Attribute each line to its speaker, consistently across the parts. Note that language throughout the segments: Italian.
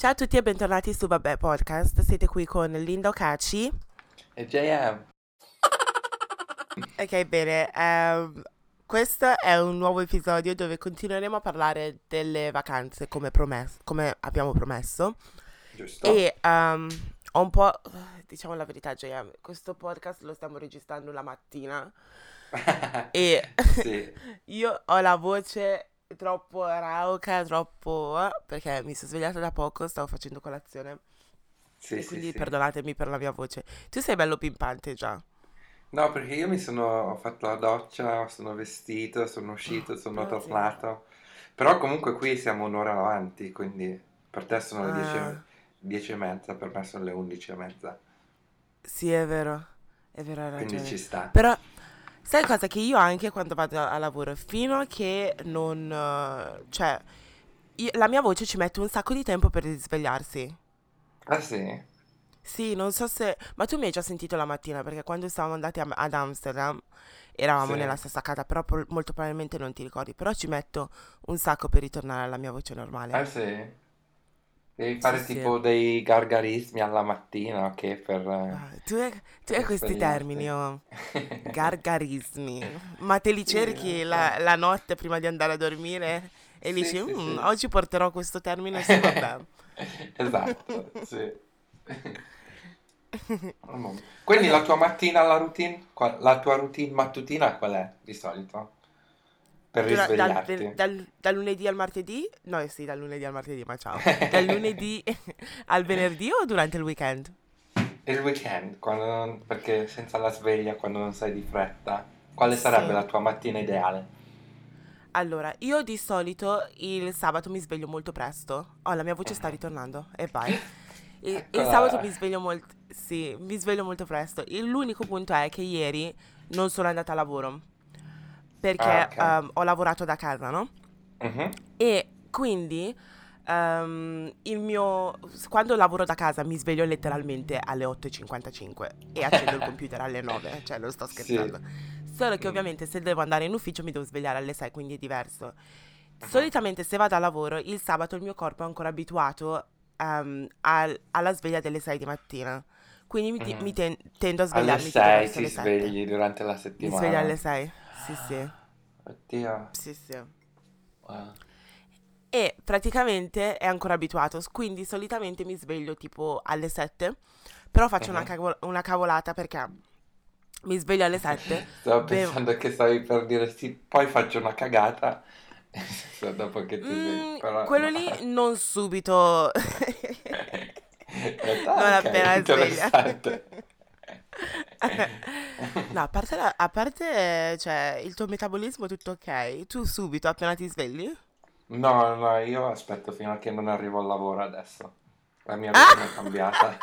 Speaker 1: Ciao a tutti e bentornati su Vabbè Podcast. Siete qui con Linda Ocaci.
Speaker 2: E JM.
Speaker 1: Ok, bene. ehm, questo è un nuovo episodio dove continueremo a parlare delle vacanze come, promesso, come abbiamo promesso.
Speaker 2: Giusto?
Speaker 1: E ehm, ho un po', diciamo la verità, JM, questo podcast lo stiamo registrando la mattina e
Speaker 2: Sì,
Speaker 1: io ho la voce troppo rauca, troppo... perché mi sono svegliata da poco, stavo facendo colazione
Speaker 2: sì,
Speaker 1: e
Speaker 2: sì,
Speaker 1: quindi
Speaker 2: sì.
Speaker 1: perdonatemi per la mia voce. Tu sei bello pimpante già.
Speaker 2: No, perché io mi sono ho fatto la doccia, sono vestito, sono uscito, sono
Speaker 1: Oddio.
Speaker 2: tornato. Però comunque qui siamo un'ora avanti, quindi per te sono le 10,
Speaker 1: Ah,
Speaker 2: 10 e mezza, per me sono le 11 e mezza.
Speaker 1: sì, è vero, è vero, hai
Speaker 2: Quindi ci
Speaker 1: ragione.
Speaker 2: sta.
Speaker 1: Però, sai cosa? Che io anche quando vado a a lavoro, fino a che non... eh, cioè, io- la mia voce ci mette un sacco di tempo per risvegliarsi.
Speaker 2: Ah sì?
Speaker 1: Sì, non so se... Ma tu mi hai già sentito la mattina, perché quando stavamo andati a- ad Amsterdam, eravamo nella
Speaker 2: Sì.
Speaker 1: stessa casa, però pro- molto probabilmente non ti ricordi, però ci metto un sacco per ritornare alla mia voce
Speaker 2: Ah
Speaker 1: normale.
Speaker 2: sì? Devi
Speaker 1: Sì,
Speaker 2: fare
Speaker 1: sì.
Speaker 2: tipo dei gargarismi alla mattina, ok? Per, eh,
Speaker 1: Ah, tu hai, tu hai questi termini, oh. Gargarismi. Ma te li
Speaker 2: Sì,
Speaker 1: cerchi
Speaker 2: non
Speaker 1: la,
Speaker 2: so.
Speaker 1: la notte prima di andare a dormire e
Speaker 2: Sì,
Speaker 1: dici,
Speaker 2: sì,
Speaker 1: "Mm,
Speaker 2: sì.
Speaker 1: oggi porterò questo termine su, vabbè.
Speaker 2: Esatto, sì. Quindi la tua mattina, la routine, la tua routine mattutina qual è di solito? Per
Speaker 1: Dura- dal,
Speaker 2: risvegliarti?
Speaker 1: dal- dal lunedì al martedì? No, eh sì, dal lunedì al martedì, ma ciao. Dal lunedì al venerdì o durante il weekend?
Speaker 2: Il weekend, quando non- perché senza la sveglia, quando non sei di fretta, quale sarebbe
Speaker 1: Sì.
Speaker 2: la tua mattina ideale?
Speaker 1: Allora, io di solito il sabato mi sveglio molto presto. Oh, la mia voce sta ritornando. E vai. Il, il sabato mi sveglio molto... Sì, mi sveglio molto presto. Il- L'unico punto è che ieri non sono andata a lavoro. Perché
Speaker 2: Ah, ok.
Speaker 1: ehm, ho lavorato da casa, no?
Speaker 2: Mhm.
Speaker 1: E quindi ehm, il mio... Quando lavoro da casa mi sveglio letteralmente alle 8.55 e accendo il computer alle 9. Cioè, non sto
Speaker 2: Sì.
Speaker 1: scherzando. Solo che
Speaker 2: Mm.
Speaker 1: ovviamente se devo andare in ufficio mi devo svegliare alle 6, quindi è diverso.
Speaker 2: Mhm.
Speaker 1: Solitamente se vado a lavoro, il sabato il mio corpo è ancora abituato ehm, al- alla sveglia delle 6 di mattina. Quindi mi, ti-
Speaker 2: Mhm.
Speaker 1: mi ten- tendo a
Speaker 2: Alle
Speaker 1: svegliarmi tipo
Speaker 2: 6
Speaker 1: verso
Speaker 2: ti
Speaker 1: le 7.
Speaker 2: svegli durante la
Speaker 1: Mi sveglio
Speaker 2: settimana?
Speaker 1: alle 6. Sì, sì.
Speaker 2: Oddio.
Speaker 1: Sì, sì.
Speaker 2: Wow.
Speaker 1: E praticamente è ancora abituato, quindi solitamente mi sveglio tipo alle 7, però faccio una,
Speaker 2: Mhm.
Speaker 1: cavo- una cavolata perché mi sveglio alle 7,
Speaker 2: Stavo
Speaker 1: bevo...
Speaker 2: pensando che stavi per dire sì, poi faccio una cagata dopo che ti
Speaker 1: Mm,
Speaker 2: però
Speaker 1: quello lì non subito, non appena sveglia. No, a parte, la- a parte, cioè, il tuo metabolismo è tutto ok, tu subito appena ti svegli?
Speaker 2: No, no, io aspetto fino a che non arrivo al lavoro adesso. La mia
Speaker 1: Ah!
Speaker 2: routine è cambiata.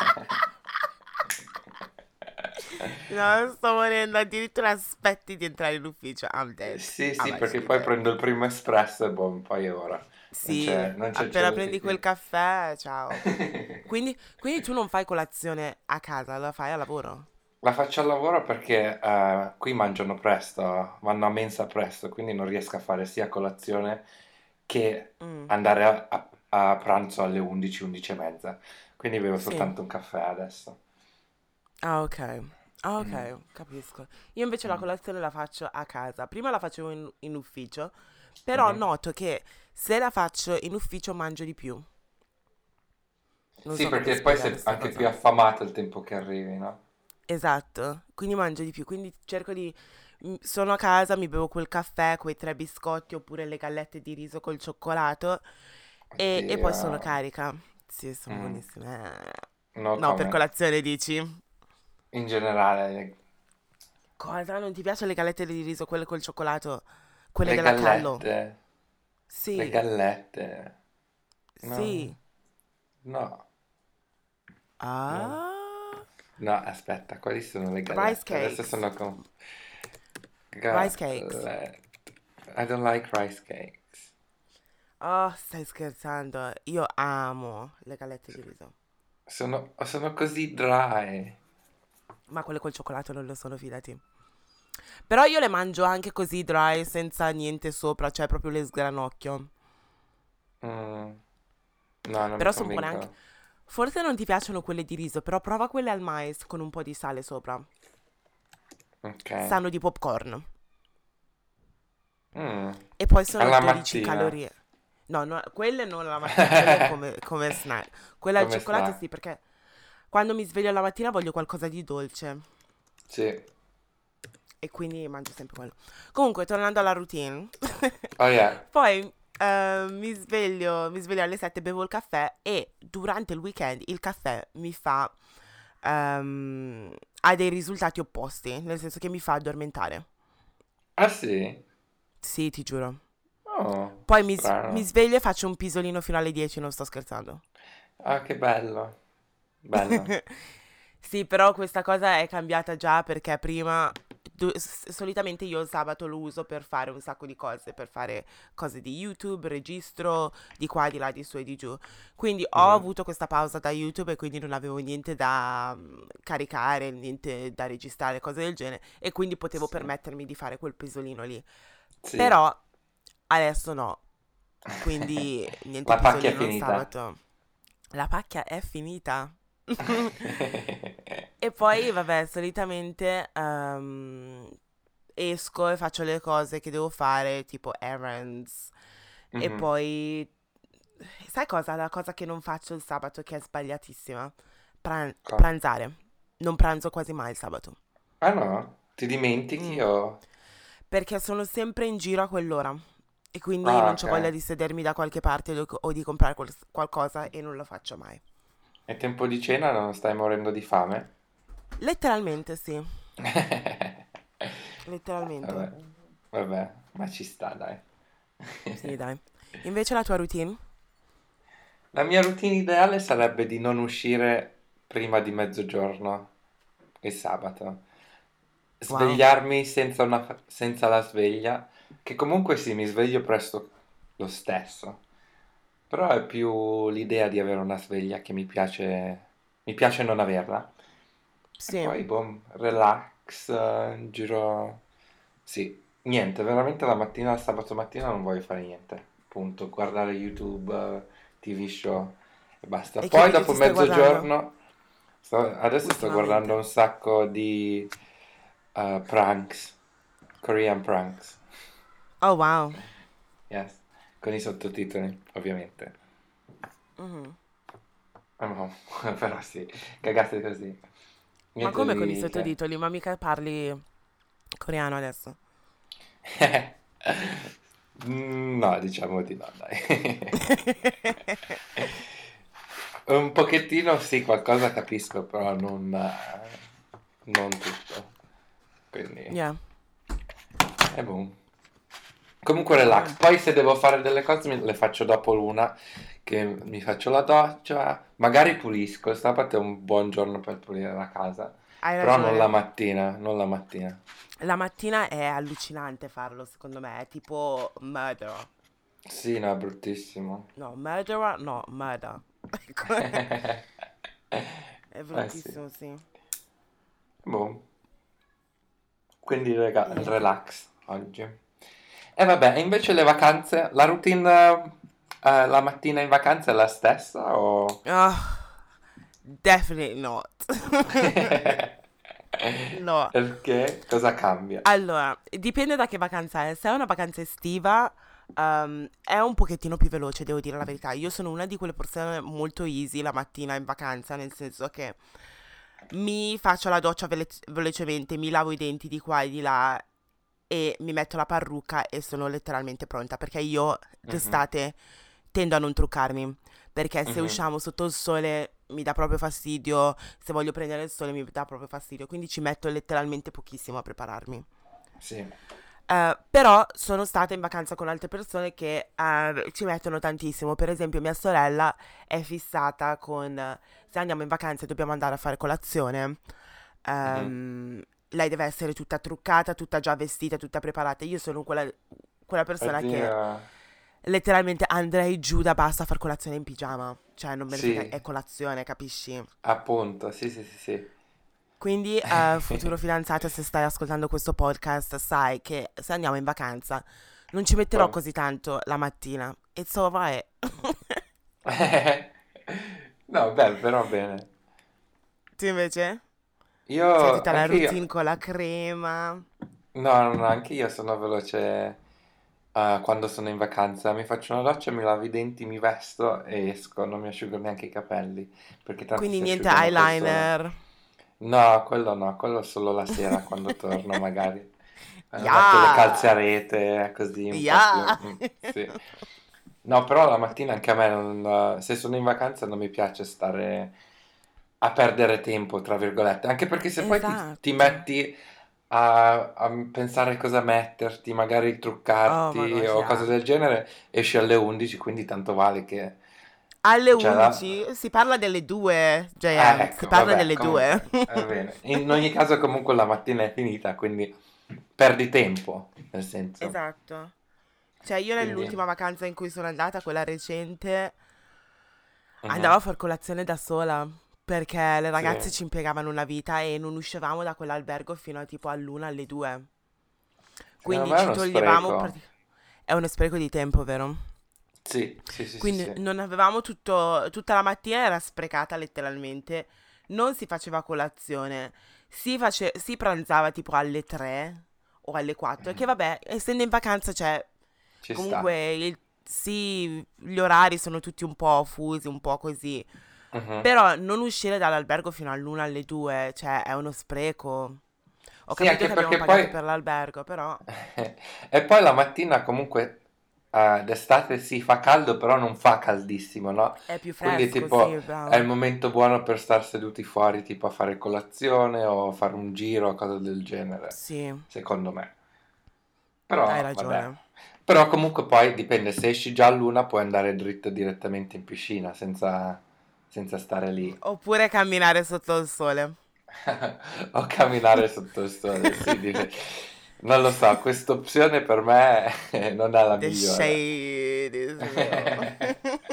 Speaker 1: No, sto morendo, addirittura aspetti di entrare in ufficio, I'm dead.
Speaker 2: Sì,
Speaker 1: Ah,
Speaker 2: sì,
Speaker 1: beh,
Speaker 2: perché poi
Speaker 1: beh.
Speaker 2: prendo il primo espresso e boh, poi è ora. Non
Speaker 1: Sì,
Speaker 2: c'è, non c'è
Speaker 1: appena prendi
Speaker 2: di
Speaker 1: quel caffè, ciao. Quindi, quindi tu non fai colazione a casa, la fai a lavoro?
Speaker 2: La faccio al lavoro perché eh, qui mangiano presto, vanno a mensa presto, quindi non riesco a fare sia colazione che
Speaker 1: Mm,
Speaker 2: andare a, a- a pranzo alle 11, 11 e mezza. Quindi bevo
Speaker 1: sì.
Speaker 2: soltanto un caffè adesso.
Speaker 1: Ah, ok. Ah,
Speaker 2: Mm,
Speaker 1: ok, capisco. Io invece la
Speaker 2: mm,
Speaker 1: colazione la faccio a casa. Prima la facevo in, in ufficio, però
Speaker 2: mhm.
Speaker 1: noto che se la faccio in ufficio mangio di più. Non
Speaker 2: Sì,
Speaker 1: so
Speaker 2: perché poi sei anche più
Speaker 1: cosa.
Speaker 2: affamato il tempo che arrivi, no?
Speaker 1: Esatto, quindi mangio di più, quindi cerco di... mm, Sono a casa, mi bevo quel caffè, quei tre biscotti oppure le gallette di riso col cioccolato e, e poi sono
Speaker 2: Oddio.
Speaker 1: carica. Sì, sono
Speaker 2: Mm,
Speaker 1: buonissime.
Speaker 2: no
Speaker 1: No, per
Speaker 2: comment.
Speaker 1: colazione dici?
Speaker 2: In generale,
Speaker 1: Cosa? Non ti piacciono le gallette di riso, quelle col cioccolato? Quelle
Speaker 2: le
Speaker 1: della Callo?
Speaker 2: gallette, le
Speaker 1: Sì,
Speaker 2: gallette, no,
Speaker 1: sì.
Speaker 2: no, no,
Speaker 1: Ah,
Speaker 2: no, aspetta, quali sono le
Speaker 1: rice
Speaker 2: gallette? Adesso
Speaker 1: cakes.
Speaker 2: sono con
Speaker 1: Rice cakes.
Speaker 2: gallette. I don't like rice cakes.
Speaker 1: Oh, stai scherzando? Io amo le gallette di riso.
Speaker 2: Sono, sono così dry.
Speaker 1: Ma quelle col cioccolato non lo sono, fidati. Però io le mangio anche così dry, senza niente sopra, cioè proprio le sgranocchio.
Speaker 2: Mm. No, non
Speaker 1: Però
Speaker 2: mi
Speaker 1: sono buone anche. Forse non ti piacciono quelle di riso, però prova quelle al mais con un po' di sale sopra.
Speaker 2: Ok.
Speaker 1: Sanno di popcorn.
Speaker 2: Mm.
Speaker 1: E poi sono
Speaker 2: Alla
Speaker 1: 12
Speaker 2: mattina,
Speaker 1: calorie. No, no, quelle non la mattina, come, come snack. Quella al
Speaker 2: come
Speaker 1: cioccolato
Speaker 2: snack.
Speaker 1: sì, perché quando mi sveglio la mattina voglio qualcosa di dolce.
Speaker 2: Sì.
Speaker 1: E quindi mangio sempre quello. Comunque, tornando alla routine.
Speaker 2: Oh yeah.
Speaker 1: Poi eh, mi sveglio, mi sveglio alle 7, bevo il caffè e durante il weekend il caffè mi fa... ehm, ha dei risultati opposti, nel senso che mi fa addormentare.
Speaker 2: Ah sì?
Speaker 1: Sì, ti giuro.
Speaker 2: Oh,
Speaker 1: Poi mi, s- mi sveglio e faccio un pisolino fino alle 10, non sto scherzando.
Speaker 2: Ah, che bello. Bello.
Speaker 1: Sì, però questa cosa è cambiata già perché prima, s- solitamente io il sabato lo uso per fare un sacco di cose, per fare cose di YouTube, registro di qua, di là, di su e di giù. Quindi ho avuto questa pausa da YouTube e quindi non avevo niente da mm, caricare, niente da registrare, cose del genere, e quindi potevo
Speaker 2: Sì.
Speaker 1: permettermi di fare quel pisolino lì.
Speaker 2: Sì.
Speaker 1: Però adesso no, quindi niente
Speaker 2: La pacchia è finita.
Speaker 1: sabato. La pacchia è finita. E poi, vabbè, solitamente ehm, esco e faccio le cose che devo fare, tipo errands. E
Speaker 2: Mhm.
Speaker 1: poi, sai cosa? La cosa che non faccio il sabato che è sbagliatissima? Pran-
Speaker 2: Co-
Speaker 1: pranzare. Non pranzo quasi mai il sabato.
Speaker 2: Ah no? Ti dimentichi
Speaker 1: Mm.
Speaker 2: o...
Speaker 1: Perché sono sempre in giro a quell'ora. E quindi
Speaker 2: Ah,
Speaker 1: non c'ho voglia di sedermi da qualche parte o o di comprare qual- qualcosa e non lo faccio mai.
Speaker 2: È tempo di cena, non stai morendo di fame?
Speaker 1: Letteralmente, sì. Letteralmente.
Speaker 2: Vabbè, vabbè, ma ci sta, dai.
Speaker 1: Sì, dai. Invece la tua routine?
Speaker 2: La mia routine ideale sarebbe di non uscire prima di mezzogiorno il sabato.
Speaker 1: Wow.
Speaker 2: Svegliarmi senza una, senza la sveglia, che comunque sì, mi sveglio presto lo stesso. Però è più l'idea di avere una sveglia che mi piace, mi piace non averla. E
Speaker 1: Sì.
Speaker 2: poi, boh, relax, eh, giro... Sì, niente, veramente la mattina, sabato mattina non voglio fare niente. Punto. Guardare YouTube, eh, TV show e basta.
Speaker 1: E
Speaker 2: Poi dopo mezzogiorno, sto- adesso sto guardando un sacco di eh, pranks, Korean pranks.
Speaker 1: Oh, wow.
Speaker 2: Yes, con i sottotitoli, ovviamente.
Speaker 1: Mhm.
Speaker 2: Ah, no, però sì, cagate così.
Speaker 1: Ma
Speaker 2: Niente
Speaker 1: come con i
Speaker 2: di
Speaker 1: sottotitoli? Ma mica parli coreano adesso?
Speaker 2: Mm, No, diciamo di no, dai. Un pochettino sì, qualcosa capisco, però non, non tutto. Quindi,
Speaker 1: Yeah.
Speaker 2: è boh. Comunque relax.
Speaker 1: Mm.
Speaker 2: Poi se devo fare delle cose le faccio dopo l'una, che mi faccio la doccia, magari pulisco. Il sabato è un buon giorno per pulire la casa,
Speaker 1: Hai
Speaker 2: però non la
Speaker 1: ragione.
Speaker 2: mattina, non la mattina.
Speaker 1: La mattina è allucinante farlo, secondo me. È tipo murder.
Speaker 2: Sì, no, è bruttissimo.
Speaker 1: No, murderer? No, murder. È
Speaker 2: Eh sì.
Speaker 1: bruttissimo, sì.
Speaker 2: Boh. Quindi rega- relax oggi. E vabbè, invece le vacanze, la routine eh, la mattina in vacanza è la stessa o...
Speaker 1: Ah, definitely not. No.
Speaker 2: Perché? Cosa cambia?
Speaker 1: Allora, dipende da che vacanza è. Se è una vacanza estiva, ehm, è un pochettino più veloce, devo dire la verità. Io sono una di quelle persone molto easy la mattina in vacanza, nel senso che mi faccio la doccia vele- velocemente, mi lavo i denti di qua e di là e mi metto la parrucca e sono letteralmente pronta, perché io
Speaker 2: Mhm,
Speaker 1: d'estate tendo a non truccarmi, perché se
Speaker 2: mhm,
Speaker 1: usciamo sotto il sole mi dà proprio fastidio, se voglio prendere il sole mi dà proprio fastidio, quindi ci metto letteralmente pochissimo a prepararmi.
Speaker 2: Sì.
Speaker 1: Eh, però sono stata in vacanza con altre persone che eh, ci mettono tantissimo. Per esempio, mia sorella è fissata con se andiamo in vacanza e dobbiamo andare a fare colazione.
Speaker 2: Mhm.
Speaker 1: ehm, lei deve essere tutta truccata, tutta già vestita, tutta preparata. Io sono quella, quella persona che
Speaker 2: Oddio.
Speaker 1: Letteralmente andrei giù da bassa a fare colazione in pigiama. Cioè, non me ne frega,
Speaker 2: Sì,
Speaker 1: è colazione, capisci?
Speaker 2: appunto, sì, sì, sì, sì.
Speaker 1: Quindi, eh, futuro fidanzato, se stai ascoltando questo podcast, sai che se andiamo in vacanza non ci metterò
Speaker 2: Poi-
Speaker 1: così tanto la mattina. It's alright.
Speaker 2: no, beh, però bene.
Speaker 1: Tu invece?
Speaker 2: Io,
Speaker 1: C'è tutta la
Speaker 2: anche io,
Speaker 1: routine con la crema.
Speaker 2: no, no, no, anche io sono veloce eh, quando sono in vacanza. Mi faccio una doccia, mi lavo i denti, mi vesto e esco, non mi asciugo neanche i capelli,
Speaker 1: Quindi niente eyeliner.
Speaker 2: No, quello no, quello solo la sera quando torno magari. Metto le calze a rete, così un po'
Speaker 1: Ya!
Speaker 2: più... mm, sì. No, però la mattina anche a me, non- se sono in vacanza non mi piace stare a perdere tempo, tra virgolette, anche perché se poi ti, ti
Speaker 1: Esatto.
Speaker 2: metti a, a pensare cosa metterti, magari
Speaker 1: Oh
Speaker 2: truccarti
Speaker 1: gosh,
Speaker 2: o cose del genere, esci alle 11, quindi tanto vale che...
Speaker 1: Alle
Speaker 2: Cioè, la...
Speaker 1: 11 si parla delle 2,
Speaker 2: Eh,
Speaker 1: JM, si
Speaker 2: ecco,
Speaker 1: parla
Speaker 2: vabbè,
Speaker 1: delle
Speaker 2: comunque,
Speaker 1: 2.
Speaker 2: va bene. In ogni caso comunque la mattina è finita, quindi perdi tempo, nel senso.
Speaker 1: Esatto. Cioè io
Speaker 2: Quindi...
Speaker 1: nell'ultima vacanza in cui sono andata, quella recente, andavo
Speaker 2: mhm,
Speaker 1: a far colazione da sola perché le
Speaker 2: Sì.
Speaker 1: ragazze ci impiegavano una vita e non uscivamo da quell'albergo fino a tipo all'una, alle 2.
Speaker 2: Secondo
Speaker 1: Quindi ci toglievamo...
Speaker 2: spreco.
Speaker 1: prati- È uno spreco di tempo, vero?
Speaker 2: Sì, sì, sì, sì,
Speaker 1: Quindi
Speaker 2: sì.
Speaker 1: non avevamo tutto... Tutta la mattina era sprecata letteralmente. Non si faceva colazione. Si, face- si pranzava tipo alle 3 o alle 4. Che
Speaker 2: Mhm,
Speaker 1: vabbè, essendo in vacanza, cioè,
Speaker 2: Ci
Speaker 1: comunque il- sì, gli orari sono tutti un po' fusi, un po' così.
Speaker 2: Mhm.
Speaker 1: Però non uscire dall'albergo fino all'una, alle 2, cioè, è uno spreco. Ho
Speaker 2: Sì,
Speaker 1: capito
Speaker 2: anche
Speaker 1: che abbiamo
Speaker 2: perché
Speaker 1: pagato
Speaker 2: poi...
Speaker 1: per l'albergo, però
Speaker 2: E poi la mattina comunque eh, d'estate sì, fa caldo, però non fa caldissimo, no?
Speaker 1: è più
Speaker 2: Quindi
Speaker 1: fresco,
Speaker 2: tipo
Speaker 1: sì,
Speaker 2: è il momento buono per star seduti fuori, tipo a fare colazione o fare un giro o cose del genere,
Speaker 1: Sì,
Speaker 2: secondo me.
Speaker 1: hai
Speaker 2: Però, vabbè.
Speaker 1: ragione.
Speaker 2: Però comunque poi dipende, se esci già a luna puoi andare dritto direttamente in piscina senza, senza stare lì.
Speaker 1: Oppure camminare sotto il sole.
Speaker 2: O camminare sotto il sole, sì, dire- non lo so, questa opzione per me non è la
Speaker 1: The
Speaker 2: migliore.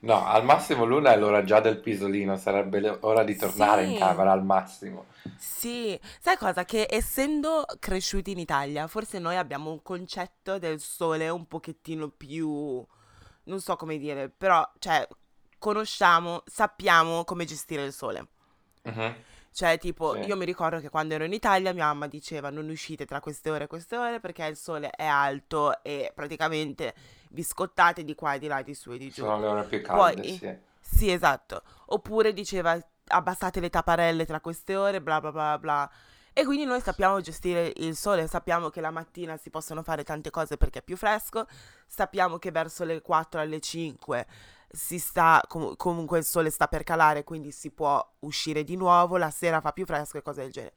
Speaker 2: No, al massimo l'una è l'ora già del pisolino, sarebbe ora di tornare in
Speaker 1: Sì,
Speaker 2: camera al massimo.
Speaker 1: sì. Sai cosa? Che essendo cresciuti in Italia, forse noi abbiamo un concetto del sole un pochettino più... Non so come dire, però, cioè, conosciamo, sappiamo come gestire il sole.
Speaker 2: Mhm,
Speaker 1: Cioè, tipo,
Speaker 2: Sì,
Speaker 1: io mi ricordo che quando ero in Italia mia mamma diceva non uscite tra queste ore e queste ore perché il sole è alto e praticamente vi scottate di qua e di là, di su e di giù.
Speaker 2: sono le ore più calde,
Speaker 1: Poi,
Speaker 2: sì.
Speaker 1: sì, esatto. Oppure diceva abbassate le tapparelle tra queste ore, bla bla bla bla. E quindi noi sappiamo gestire il sole, sappiamo che la mattina si possono fare tante cose perché è più fresco, sappiamo che verso le 4 alle 5 si sta, com- comunque il sole sta per calare, quindi si può uscire di nuovo, la sera fa più fresco e cose del genere.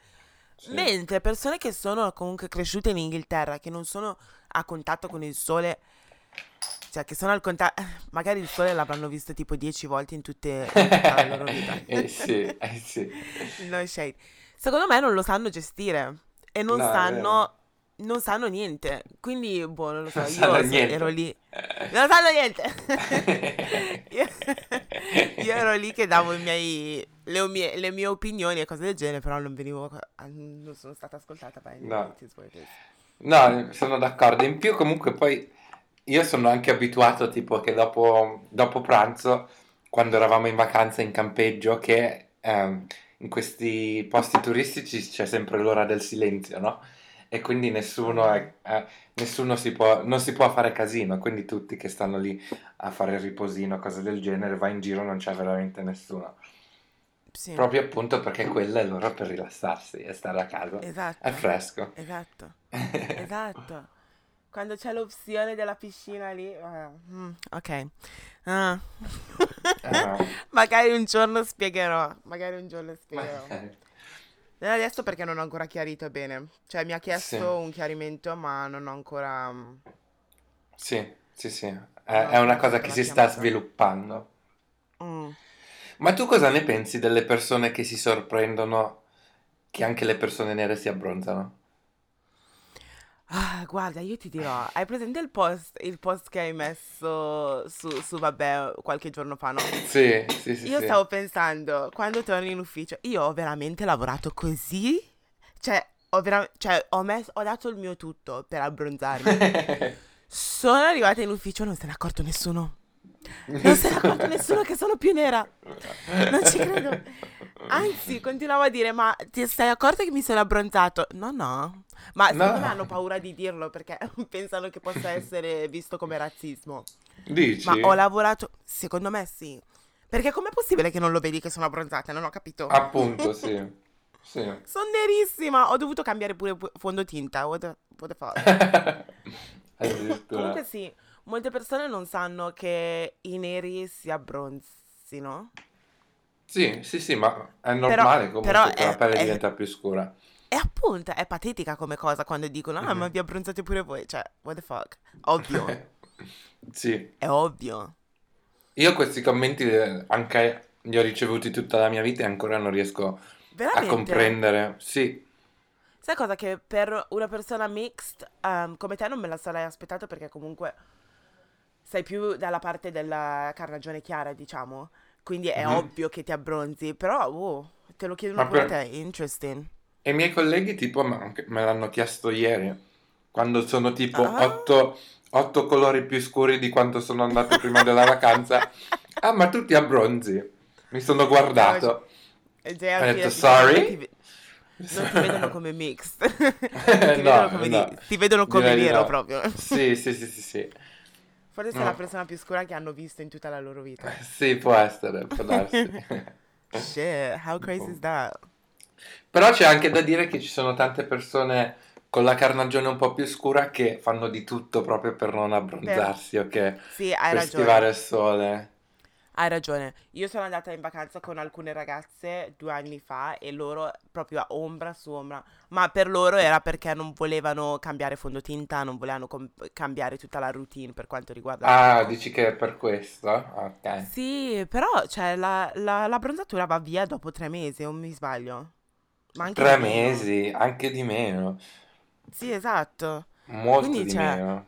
Speaker 2: Sì.
Speaker 1: Mentre persone che sono comunque cresciute in Inghilterra, che non sono a contatto con il sole, cioè che sono al contatto, magari il sole l'avranno visto tipo 10 volte in tutte, la loro vita.
Speaker 2: Eh sì, eh sì.
Speaker 1: No shade. Secondo me non lo sanno gestire e non
Speaker 2: No,
Speaker 1: sanno. Non sanno niente. Quindi, boh, non lo so,
Speaker 2: Non
Speaker 1: io se- ero lì. Non sanno niente! Io, io ero lì che davo i miei, le, mie, le mie opinioni e cose del genere, però non venivo, non sono stata ascoltata.
Speaker 2: No. No, sono d'accordo. In più, comunque, poi io sono anche abituato, tipo, che dopo, dopo pranzo, quando eravamo in vacanza in campeggio, che ehm, in questi posti turistici c'è sempre l'ora del silenzio, no? E quindi nessuno, è- eh, nessuno si può, non si può fare casino, quindi tutti che stanno lì a fare il riposino, cose del genere, va in giro, non c'è veramente nessuno.
Speaker 1: Sì,
Speaker 2: Proprio appunto perché quella è l'ora per rilassarsi e stare a casa. È
Speaker 1: esatto,
Speaker 2: fresco.
Speaker 1: esatto, esatto. Quando c'è l'opzione della piscina lì, mm, ok. Ah.
Speaker 2: Ah.
Speaker 1: Magari un giorno spiegherò, magari un giorno spiegherò.
Speaker 2: Ma-
Speaker 1: Non adesso perché non ho ancora chiarito bene. Cioè, mi ha
Speaker 2: Sì,
Speaker 1: chiesto un chiarimento, ma non ho ancora, mm,
Speaker 2: sì, sì, sì. È,
Speaker 1: ho
Speaker 2: è una cosa che si sta sviluppando.
Speaker 1: Mm.
Speaker 2: Ma tu cosa ne pensi delle persone che si sorprendono che anche le persone nere si abbronzano?
Speaker 1: Ah, guarda, io ti dirò, hai presente il post, il post che hai messo su, su Vabbè qualche giorno fa, no?
Speaker 2: Sì, sì, sì,
Speaker 1: Io
Speaker 2: sì.
Speaker 1: stavo pensando, quando torni in ufficio, io ho veramente lavorato così? Cioè, ho, vera- cioè, ho, messo- ho dato il mio tutto per abbronzarmi. Sono arrivata in ufficio e non se n'è accorto nessuno. Non se ne è accorto nessuno che sono più nera. Non ci credo. Anzi, continuavo a dire, ma ti sei accorto che mi sono abbronzato? No, no. Ma secondo
Speaker 2: No.
Speaker 1: me hanno paura di dirlo perché pensano che possa essere visto come razzismo.
Speaker 2: Dici?
Speaker 1: Ma ho lavorato, secondo me sì. Perché com'è possibile che non lo vedi che sono abbronzata? Non ho capito.
Speaker 2: Appunto, sì. Sì.
Speaker 1: Sono nerissima. Ho dovuto cambiare pure pu- fondotinta. What the, what the fuck? Comunque sì, molte persone non sanno che i neri si abbronzino.
Speaker 2: Sì, sì, sì, ma è normale comunque
Speaker 1: però
Speaker 2: che la
Speaker 1: è-
Speaker 2: pelle
Speaker 1: è-
Speaker 2: diventa più scura.
Speaker 1: E appunto è patetica come cosa quando dicono ah
Speaker 2: Mhm.
Speaker 1: ma vi abbronzate pure voi. Cioè, what the fuck? Ovvio,
Speaker 2: Sì.
Speaker 1: è ovvio.
Speaker 2: Io questi commenti anche li ho ricevuti tutta la mia vita e ancora non riesco a
Speaker 1: Veramente.
Speaker 2: comprendere. Sì,
Speaker 1: Sai cosa che per una persona mixed ehm, come te non me la sarei aspettato perché comunque sei più dalla parte della carnagione chiara, diciamo. Quindi è
Speaker 2: Mhm.
Speaker 1: ovvio che ti abbronzi, però oh, te lo chiedono
Speaker 2: Ma
Speaker 1: pure
Speaker 2: per-
Speaker 1: te, interesting.
Speaker 2: E i miei colleghi tipo me l'hanno chiesto ieri, quando sono tipo
Speaker 1: Ah.
Speaker 2: otto, otto colori più scuri di quanto sono andato prima della vacanza. Ah, ma tu ti abbronzi? Mi sono guardato.
Speaker 1: Jay,
Speaker 2: Ho detto,
Speaker 1: ti-
Speaker 2: "Sorry?"
Speaker 1: Non ti, vedono come mixed. ti, vedono come
Speaker 2: no.
Speaker 1: di- ti vedono come
Speaker 2: Direi di
Speaker 1: nero
Speaker 2: no.
Speaker 1: proprio.
Speaker 2: Sì, sì, sì, sì, sì.
Speaker 1: Forse sei
Speaker 2: No.
Speaker 1: la persona più scura che hanno visto in tutta la loro vita.
Speaker 2: Sì, può essere, può darsi.
Speaker 1: Shit, how crazy is that?
Speaker 2: Però c'è anche da dire che ci sono tante persone con la carnagione un po' più scura che fanno di tutto proprio per non abbronzarsi o che
Speaker 1: Sì,
Speaker 2: per schivare il sole.
Speaker 1: Hai ragione. Io sono andata in vacanza con alcune ragazze due anni fa e loro proprio a ombra su ombra. Ma per loro era perché non volevano cambiare fondotinta, non volevano com- cambiare tutta la routine per quanto riguarda
Speaker 2: Ah, dici che è per questo? Ok.
Speaker 1: Sì, però cioè, la, la, la bronzatura va via dopo tre mesi, o mi sbaglio? Ma anche
Speaker 2: Tre mesi, anche di meno.
Speaker 1: Sì, esatto.
Speaker 2: Molto
Speaker 1: Quindi,
Speaker 2: di
Speaker 1: cioè,
Speaker 2: meno.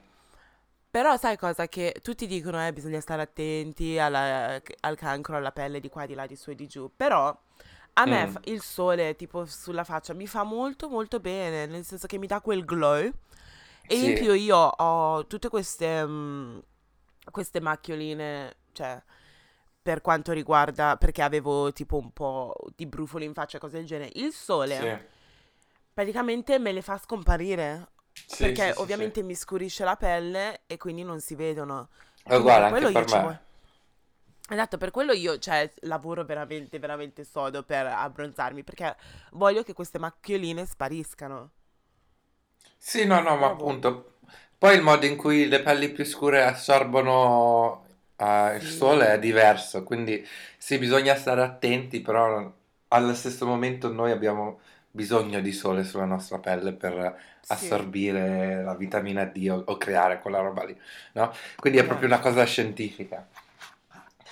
Speaker 1: Però sai cosa? Che tutti dicono eh, bisogna stare attenti alla- al cancro, alla pelle di qua, di là, di su e di giù. Però a me
Speaker 2: Mm.
Speaker 1: fa- il sole tipo sulla faccia mi fa molto molto bene, nel senso che mi dà quel glow. E in
Speaker 2: Sì.
Speaker 1: più io ho tutte queste, mm, queste macchioline, cioè per quanto riguarda, perché avevo tipo un po' di brufoli in faccia e cose del genere. Il sole
Speaker 2: Sì.
Speaker 1: praticamente me le fa scomparire.
Speaker 2: Sì,
Speaker 1: Perché
Speaker 2: sì, sì,
Speaker 1: ovviamente mi scurisce la pelle e quindi non si vedono.
Speaker 2: sì.
Speaker 1: Quindi
Speaker 2: Uguale
Speaker 1: per
Speaker 2: anche per
Speaker 1: ci
Speaker 2: me.
Speaker 1: Esatto, per quello io, cioè, lavoro veramente, veramente sodo per abbronzarmi, perché voglio che queste macchioline spariscano.
Speaker 2: Sì, no, no, ma appunto. Poi il modo in cui le pelli più scure assorbono eh, il
Speaker 1: Sì.
Speaker 2: sole è diverso, quindi sì, bisogna stare attenti, però allo stesso momento noi abbiamo bisogno di sole sulla nostra pelle per
Speaker 1: Sì,
Speaker 2: assorbire la vitamina D o, o creare quella roba lì, no? Quindi è proprio una
Speaker 1: yes,
Speaker 2: cosa scientifica.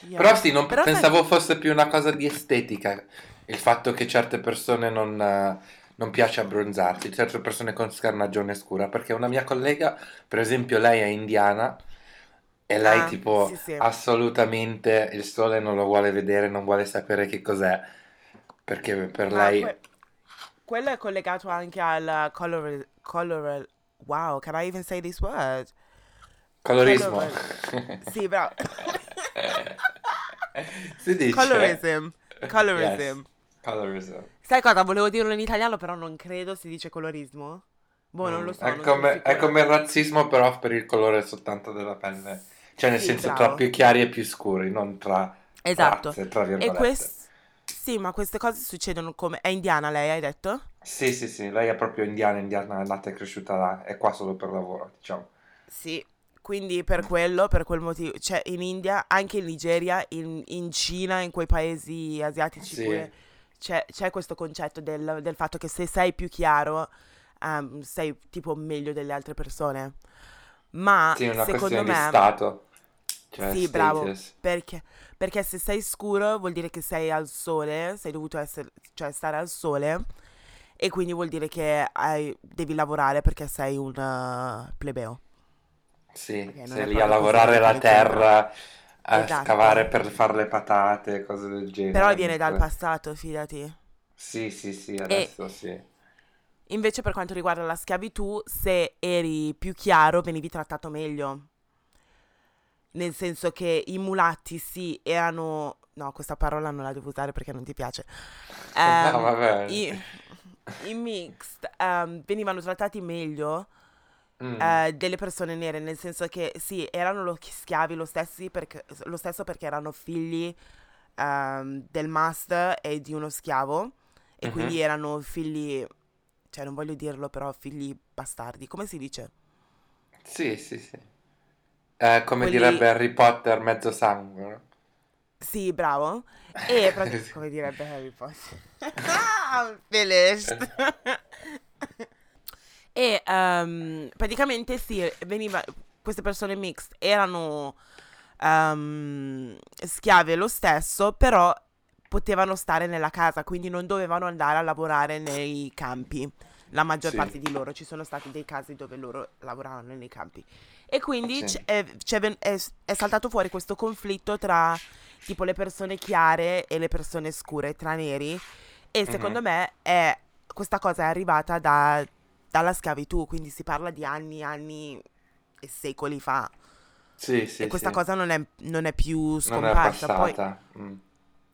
Speaker 1: yeah.
Speaker 2: Però sì, non-
Speaker 1: Però sai,
Speaker 2: pensavo fosse più una cosa di estetica, il fatto che certe persone non, non piace abbronzarsi, certe persone con scarnagione scura, perché una mia collega, per esempio, lei è indiana e lei
Speaker 1: ah,
Speaker 2: tipo
Speaker 1: sì, sì.
Speaker 2: assolutamente il sole non lo vuole vedere, non vuole sapere che cos'è, perché per
Speaker 1: Ma
Speaker 2: lei...
Speaker 1: que- quello è collegato anche al color, color, wow, can I even say this word?
Speaker 2: Colorismo.
Speaker 1: Color, sì, bravo.
Speaker 2: Si dice?
Speaker 1: Colorism,
Speaker 2: Yes,
Speaker 1: colorism.
Speaker 2: colorism.
Speaker 1: Sai cosa? Volevo dirlo in italiano, però non credo si dice colorismo. Boh, non
Speaker 2: Mm,
Speaker 1: lo so,
Speaker 2: È
Speaker 1: non
Speaker 2: come, è come il razzismo, però per il colore soltanto della pelle. Cioè, nel
Speaker 1: Sì,
Speaker 2: senso, tra
Speaker 1: bravo.
Speaker 2: più chiari e più scuri, non tra
Speaker 1: Esatto.
Speaker 2: razze, tra
Speaker 1: E questo... Sì, ma queste cose succedono come... È indiana lei, hai detto?
Speaker 2: Sì, sì, sì, lei è proprio indiana, indiana, è nata e cresciuta là, è qua solo per lavoro, diciamo.
Speaker 1: Sì. Quindi per quello, per quel motivo... Cioè, in India, anche in Nigeria, in, in Cina, in quei paesi asiatici
Speaker 2: Sì,
Speaker 1: pure, c'è, c'è questo concetto del, del fatto che se sei più chiaro, ehm, sei tipo meglio delle altre persone. Ma
Speaker 2: sì, è una
Speaker 1: secondo
Speaker 2: questione di
Speaker 1: me...
Speaker 2: stato, cioè
Speaker 1: Sì, bravo, perché, perché se sei scuro vuol dire che sei al sole, sei dovuto essere, cioè stare al sole e quindi vuol dire che hai- devi lavorare perché sei un eh, plebeo.
Speaker 2: Sì, sei lì a lavorare la
Speaker 1: però.
Speaker 2: terra, a
Speaker 1: Esatto.
Speaker 2: scavare per fare le patate, cose del
Speaker 1: Però
Speaker 2: genere.
Speaker 1: viene dal passato, fidati.
Speaker 2: Sì, sì, sì,
Speaker 1: E
Speaker 2: adesso sì.
Speaker 1: invece per quanto riguarda la schiavitù, se eri più chiaro venivi trattato meglio. Nel senso che i mulatti sì erano... No, questa parola non la devo usare perché non ti piace.
Speaker 2: Um, no, vabbè.
Speaker 1: I, i mixed um, venivano trattati meglio mm. uh, delle persone nere, nel senso che sì, erano lo schiavi lo, perché, lo stesso perché erano figli um, del master e di uno schiavo e mm-hmm. quindi erano figli, cioè non voglio dirlo però, figli bastardi, come si dice?
Speaker 2: Sì, sì, sì. Eh, come Quelli... direbbe Harry Potter, mezzo sangue.
Speaker 1: Sì, bravo. E come direbbe Harry Potter. ah, finished. e um, praticamente sì, veniva, queste persone mixed erano um, schiave lo stesso, però potevano stare nella casa, quindi non dovevano andare a lavorare nei campi. La maggior sì. parte di loro, ci sono stati dei casi dove loro lavoravano nei campi. E quindi sì. è, è, è saltato fuori questo conflitto tra tipo le persone chiare e le persone scure, tra neri. E secondo uh-huh. me è, questa cosa è arrivata da, dalla schiavitù, quindi si parla di anni, anni e secoli fa.
Speaker 2: Sì, sì,
Speaker 1: e questa
Speaker 2: sì.
Speaker 1: cosa non è, non è più scomparsa.
Speaker 2: Non è passata. Poi, mm.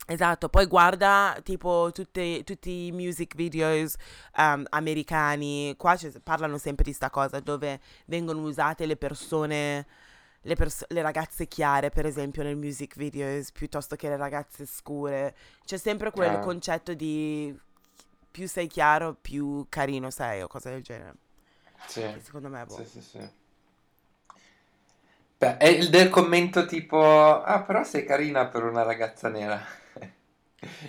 Speaker 1: Esatto, poi guarda tipo tutte, tutti i music videos um, americani, qua parlano sempre di sta cosa dove vengono usate le persone, le, pers- le, ragazze chiare per esempio nel music videos piuttosto che le ragazze scure, c'è sempre quel ah. concetto di più sei chiaro più carino sei o cose del genere.
Speaker 2: Sì.
Speaker 1: Che secondo me è buono.
Speaker 2: Sì, sì, sì. Beh, è il del commento tipo, ah però sei carina per una ragazza nera.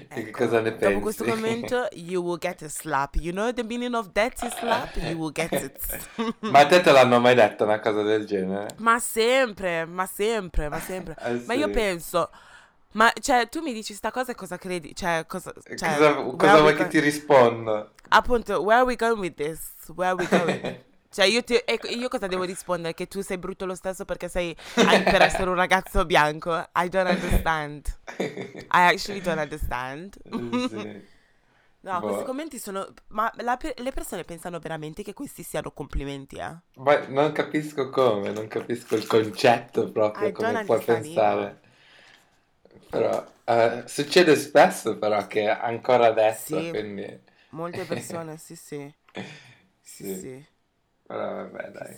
Speaker 2: Ecco, cosa ne pensi?
Speaker 1: Dopo questo commento, you will get a slap. You know the meaning of that slap? You will get it.
Speaker 2: ma a te te l'hanno mai detto una cosa del genere?
Speaker 1: Ma sempre, ma sempre, ma sempre. Eh, ma io penso... Ma cioè, tu mi dici sta cosa e cosa credi? Cioè, cosa, cioè,
Speaker 2: cosa, cosa vuoi che ti risponda?
Speaker 1: Appunto, where are we going with this? Where are we going? Cioè, io, ti, ecco, io cosa devo rispondere? Che tu sei brutto lo stesso perché sei per essere un ragazzo bianco? I don't understand. I actually don't understand.
Speaker 2: sì.
Speaker 1: No, boh. questi commenti sono... Ma la, le persone pensano veramente che questi siano complimenti, eh?
Speaker 2: Beh, non capisco come, non capisco il concetto proprio, I come puoi pensare. Però uh, succede spesso però che ancora adesso,
Speaker 1: sì,
Speaker 2: quindi...
Speaker 1: Molte persone, sì, sì. Sì, sì. sì.
Speaker 2: Però vabbè, dai.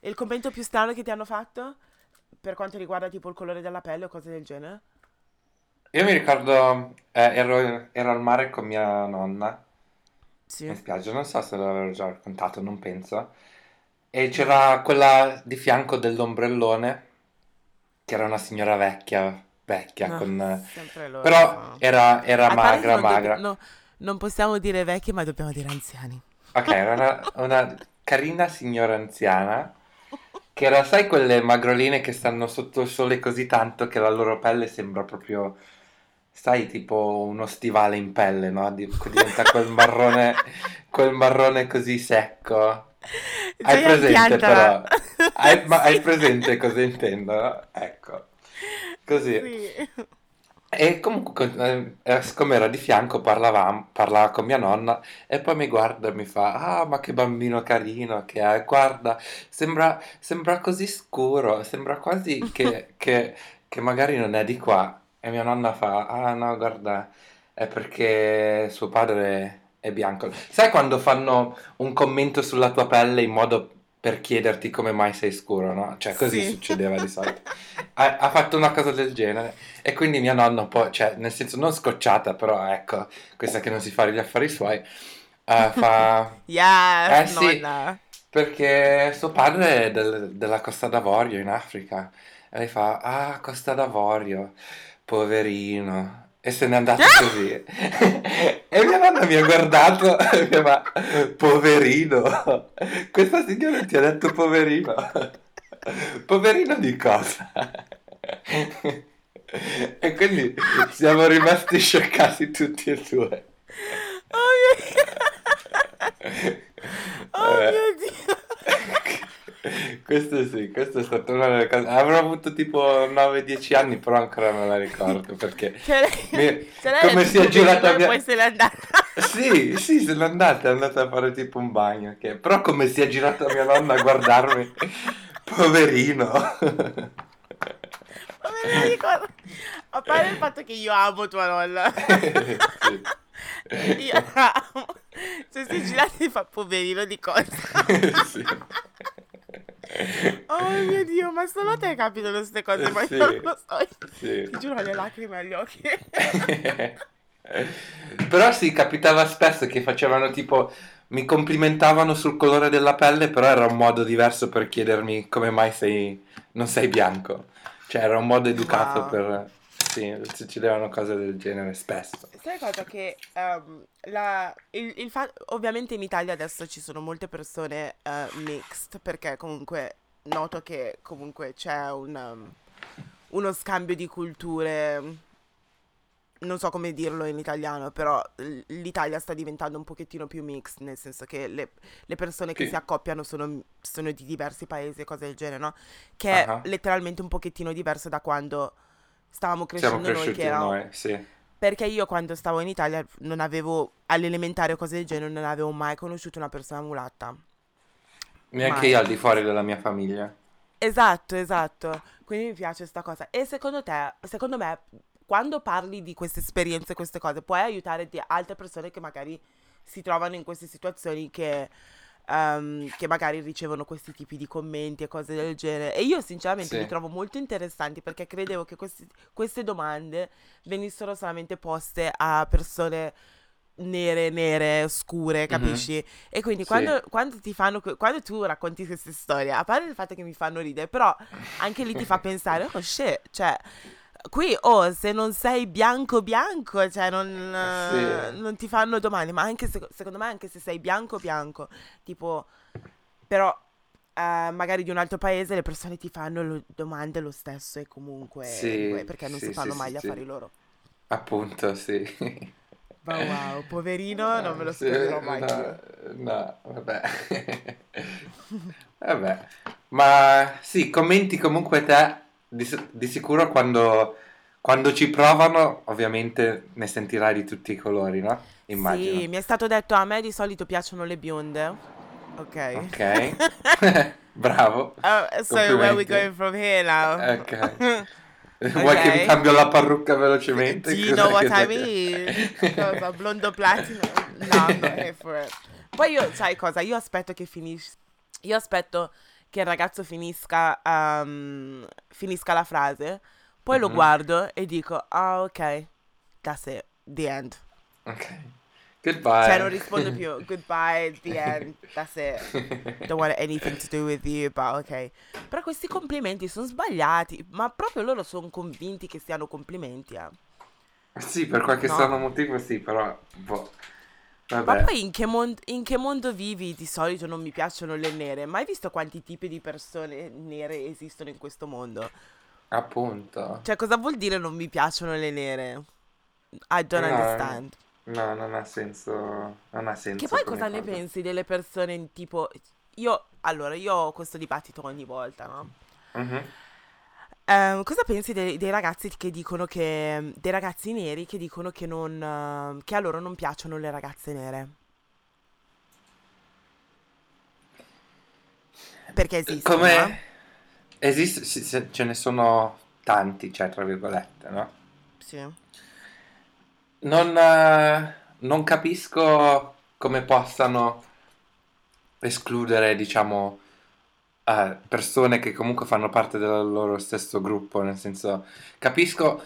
Speaker 1: E il commento più strano che ti hanno fatto? Per quanto riguarda tipo il colore della pelle o cose del genere?
Speaker 2: Io mi ricordo, eh, ero, ero al mare con mia nonna,
Speaker 1: Sì.
Speaker 2: in spiaggia, non so se l'avevo già raccontato, non penso. E c'era quella di fianco dell'ombrellone, che era una signora vecchia, vecchia,
Speaker 1: No,
Speaker 2: con...
Speaker 1: sempre loro.
Speaker 2: Però
Speaker 1: no.
Speaker 2: era, era magra,
Speaker 1: non,
Speaker 2: magra.
Speaker 1: no, non possiamo dire vecchi, ma dobbiamo dire anziani.
Speaker 2: Ok, era una, una carina signora anziana che era, sai, quelle magroline che stanno sotto il sole così tanto che la loro pelle sembra proprio, sai, tipo uno stivale in pelle, no? Diventa quel marrone, quel marrone così secco. Hai presente però? Hai, ma hai presente cosa intendo? Ecco, così.
Speaker 1: Sì.
Speaker 2: E comunque, eh, eh, siccome era di fianco, parlavamo, parlava con mia nonna e poi mi guarda e mi fa: Ah, ma che bambino carino che è! Guarda, sembra, sembra così scuro, sembra quasi che, che- che magari non è di qua. E mia nonna fa: Ah, no, guarda, è perché suo padre è bianco. Sai quando fanno un commento sulla tua pelle in modo per chiederti come mai sei scuro, no? Cioè, così
Speaker 1: Sì.
Speaker 2: succedeva di solito. Ha, ha fatto una cosa del genere. E quindi mia nonna un po', cioè, nel senso non scocciata, però ecco, questa che non si fa gli affari suoi, eh, fa...
Speaker 1: Yes,
Speaker 2: Eh sì,
Speaker 1: nonna.
Speaker 2: perché suo padre è del- della Costa d'Avorio in Africa. E lei fa, ah, Costa d'Avorio, poverino. E se n'è andato così. E mia nonna mi ha guardato e mi fa, poverino. Questa signora ti ha detto poverino. Poverino di cosa? E quindi siamo rimasti scioccati tutti e due.
Speaker 1: Oh mio, oh
Speaker 2: Eh,
Speaker 1: mio Dio.
Speaker 2: questo sì, questa è stata una delle cose. Avrò avuto tipo 9-10 anni, però ancora me la ricordo perché
Speaker 1: Cioè,
Speaker 2: mi-
Speaker 1: cioè
Speaker 2: come si è girata mia...
Speaker 1: poi se n'è andata.
Speaker 2: Sì, sì, se n'è andata, è andata a fare tipo un bagno. ok. Però come si è girata mia nonna a guardarmi, poverino.
Speaker 1: A parte il fatto che io amo tua nonna. sì. Io amo. Cioè, si gira ti fa poverino di cosa. sì. Oh mio Dio, ma solo a te capitano queste cose, ma sì. io non lo so. Sì. Ti giuro, le lacrime agli occhi.
Speaker 2: Però sì, capitava spesso che facevano tipo mi complimentavano sul colore della pelle, però era un modo diverso per chiedermi come mai sei, non sei bianco. Cioè era un modo educato wow. per... Sì, succedevano cose del genere spesso.
Speaker 1: Sai cosa che um, la, il, il fa- ovviamente in Italia adesso ci sono molte persone uh, mixed perché comunque noto che comunque c'è un, um, uno scambio di culture non so come dirlo in italiano, però l'Italia sta diventando un pochettino più mixed, nel senso che le, le persone che, che si accoppiano sono, sono, di diversi paesi e cose del genere, no? Che uh-huh. è letteralmente un pochettino diverso da quando stavamo crescendo noi, che era... noi, sì. Perché io quando stavo in Italia non avevo, all'elementare o cose del genere, non avevo mai conosciuto una persona mulatta.
Speaker 2: Neanche mai. io al di fuori della mia famiglia.
Speaker 1: Esatto, esatto. Quindi mi piace questa cosa. E secondo te, secondo me, quando parli di queste esperienze, queste cose, puoi aiutare altre persone che magari si trovano in queste situazioni che, um, che magari ricevono questi tipi di commenti e cose del genere. E io sinceramente sì. li trovo molto interessanti perché credevo che questi, queste domande venissero solamente poste a persone nere, nere, scure, capisci? Mm-hmm. E quindi sì. quando, quando, ti fanno, quando tu racconti queste storie, a parte il fatto che mi fanno ridere, però anche lì ti fa pensare, oh shit, cioè Qui, oh, se non sei bianco bianco, cioè non, sì. non ti fanno domande, ma anche se, secondo me anche se sei bianco bianco, tipo, però eh, magari di un altro paese le persone ti fanno lo, domande lo stesso e comunque, sì, perché non sì, si fanno mai gli affari loro.
Speaker 2: Appunto, sì.
Speaker 1: Ma wow, poverino, non me lo scorderò mai.
Speaker 2: No, no, vabbè. vabbè. Ma sì, commenti comunque te di, di sicuro quando, quando ci provano, ovviamente ne sentirai di tutti i colori, no? Immagino.
Speaker 1: Sì, mi è stato detto a me di solito piacciono le bionde. Ok.
Speaker 2: Ok. Bravo.
Speaker 1: Oh, so where we going from here now?
Speaker 2: Ok. Vuoi okay. che mi cambio la parrucca velocemente?
Speaker 1: Do you know what I mean? cosa? Blondo platino? No, I'm not here for it. Poi io, sai cosa? Io aspetto che finisca. Io aspetto che il ragazzo finisca, um, finisca la frase, poi mm-hmm. lo mhm. guardo e dico, ah ok, that's it, the end.
Speaker 2: Ok. Goodbye.
Speaker 1: Cioè non rispondo più, goodbye, the end, that's it. Don't want anything to do with you, but ok. Però questi complimenti sono sbagliati, ma proprio loro sono convinti che siano complimenti, eh.
Speaker 2: Sì, per qualche no. strano motivo sì, però... Boh.
Speaker 1: Vabbè. Ma poi in che, mon- in che, mondo vivi? Di solito non mi piacciono le nere. Mai visto quanti tipi di persone nere esistono in questo mondo?
Speaker 2: Appunto.
Speaker 1: Cioè, cosa vuol dire non mi piacciono le nere? I don't no, understand.
Speaker 2: No, non ha senso. Non ha senso.
Speaker 1: Che poi cosa ne pensi delle persone tipo. Io, allora, io ho questo dibattito ogni volta, no? Mm-hmm. Uh, cosa pensi dei, dei, ragazzi che dicono che. dei ragazzi neri che dicono che non. Uh, che a loro non piacciono le ragazze nere? Perché esistono. Come.
Speaker 2: Eh? Esiste, sì, ce ne sono tanti, cioè, tra virgolette, no?
Speaker 1: Sì.
Speaker 2: Non, uh, non capisco come possano escludere, diciamo uh, persone che comunque fanno parte del loro stesso gruppo, nel senso, capisco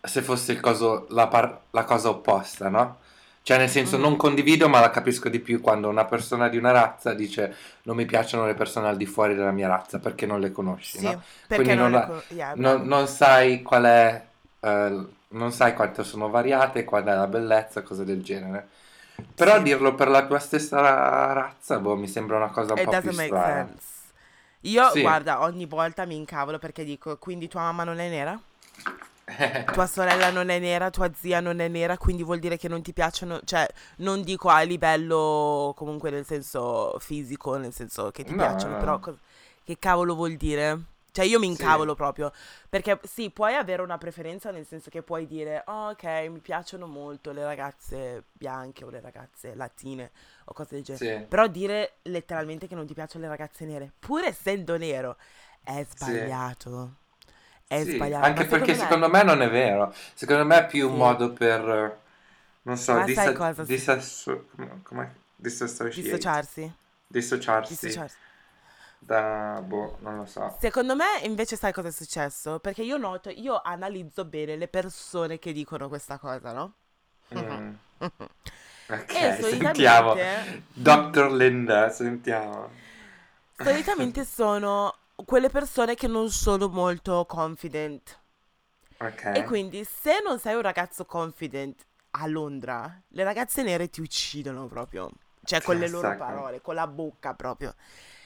Speaker 2: se fosse il coso, la, par- la cosa opposta, no? Cioè, nel senso, mm. non condivido, ma la capisco di più quando una persona di una razza dice non mi piacciono le persone al di fuori della mia razza perché non le conosci, sì, no? Quindi non, non, co- yeah, non, non, sai qual è, uh, non sai quanto sono variate, qual è la bellezza, cose del genere. Però sì. dirlo per la tua stessa razza, boh, mi sembra una cosa un It po' più strana. Sense.
Speaker 1: Io, Sì. guarda, ogni volta mi incavolo perché dico, quindi tua mamma non è nera? Tua sorella non è nera, tua zia non è nera, quindi vuol dire che non ti piacciono, cioè non dico a livello comunque nel senso fisico, nel senso che ti No, piacciono, però co- che cavolo vuol dire? Cioè io mi incavolo sì. proprio, perché sì, puoi avere una preferenza nel senso che puoi dire, oh, ok, mi piacciono molto le ragazze bianche o le ragazze latine o cose del genere, sì. però dire letteralmente che non ti piacciono le ragazze nere, pur essendo nero, è sbagliato. Sì. è sbagliato.
Speaker 2: anche
Speaker 1: Ma
Speaker 2: perché
Speaker 1: secondo me,
Speaker 2: secondo me non è vero. Secondo me è più un modo per, non so, come- disassociate,
Speaker 1: Dissociarsi.
Speaker 2: dissociarsi
Speaker 1: Dissociarsi.
Speaker 2: Da, boh, non lo so.
Speaker 1: Secondo me invece sai cosa è successo? Perché io noto, io analizzo bene le persone che dicono questa cosa, no?
Speaker 2: Mm.
Speaker 1: E
Speaker 2: Ok, sentiamo.
Speaker 1: solitamente,
Speaker 2: Dr. Linda, sentiamo.
Speaker 1: solitamente sono quelle persone che non sono molto confident. E
Speaker 2: Ok,
Speaker 1: quindi se non sei un ragazzo confident a Londra, le ragazze nere ti uccidono proprio. Cioè con le loro parole, con la bocca proprio.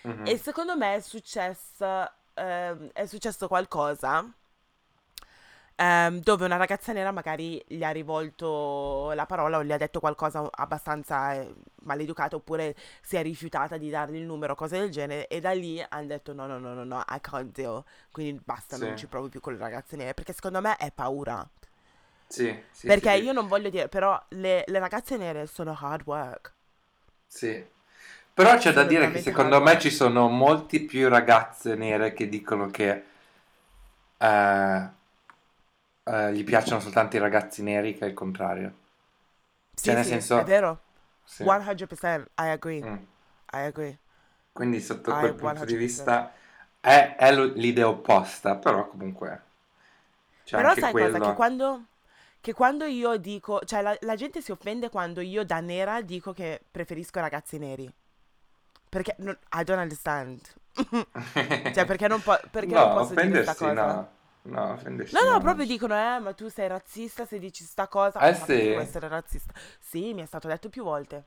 Speaker 2: Mhm.
Speaker 1: E secondo me è successo, ehm, è successo qualcosa ehm, dove una ragazza nera magari gli ha rivolto la parola o gli ha detto qualcosa abbastanza eh, maleducato oppure si è rifiutata di dargli il numero, cose del genere e da lì hanno detto no no no no no, I can't deal, quindi basta, non
Speaker 2: Sì,
Speaker 1: ci provo più con le ragazze nere perché secondo me è paura.
Speaker 2: sì, sì, sì,
Speaker 1: Perché
Speaker 2: sì.
Speaker 1: io non voglio dire, però le, le ragazze nere sono hard work,
Speaker 2: Sì. Però c'è da dire che secondo me ci sono molti più ragazze nere che dicono che eh, eh, gli piacciono soltanto i ragazzi neri che il contrario. Cioè,
Speaker 1: Sì,
Speaker 2: nel
Speaker 1: sì, è
Speaker 2: senso,
Speaker 1: vero.
Speaker 2: sì.
Speaker 1: 100%, I agree,
Speaker 2: Mm.
Speaker 1: I agree.
Speaker 2: Quindi sotto
Speaker 1: I
Speaker 2: quel punto di
Speaker 1: 100%.
Speaker 2: vista è, è l'idea opposta, però comunque
Speaker 1: Però sai cosa? Che
Speaker 2: quello.
Speaker 1: quando, che quando io dico, cioè la, la gente si offende quando io da nera dico che preferisco ragazzi neri. Perché non- I don't understand. Cioè, perché non, po- perché non
Speaker 2: No,
Speaker 1: posso dire questa cosa?
Speaker 2: no. No, offendersi
Speaker 1: No, no,
Speaker 2: no.
Speaker 1: proprio dicono, eh, ma tu sei razzista se dici sta cosa.
Speaker 2: Eh
Speaker 1: Ma perché devo
Speaker 2: sì.
Speaker 1: essere razzista? Sì, mi è stato detto più volte.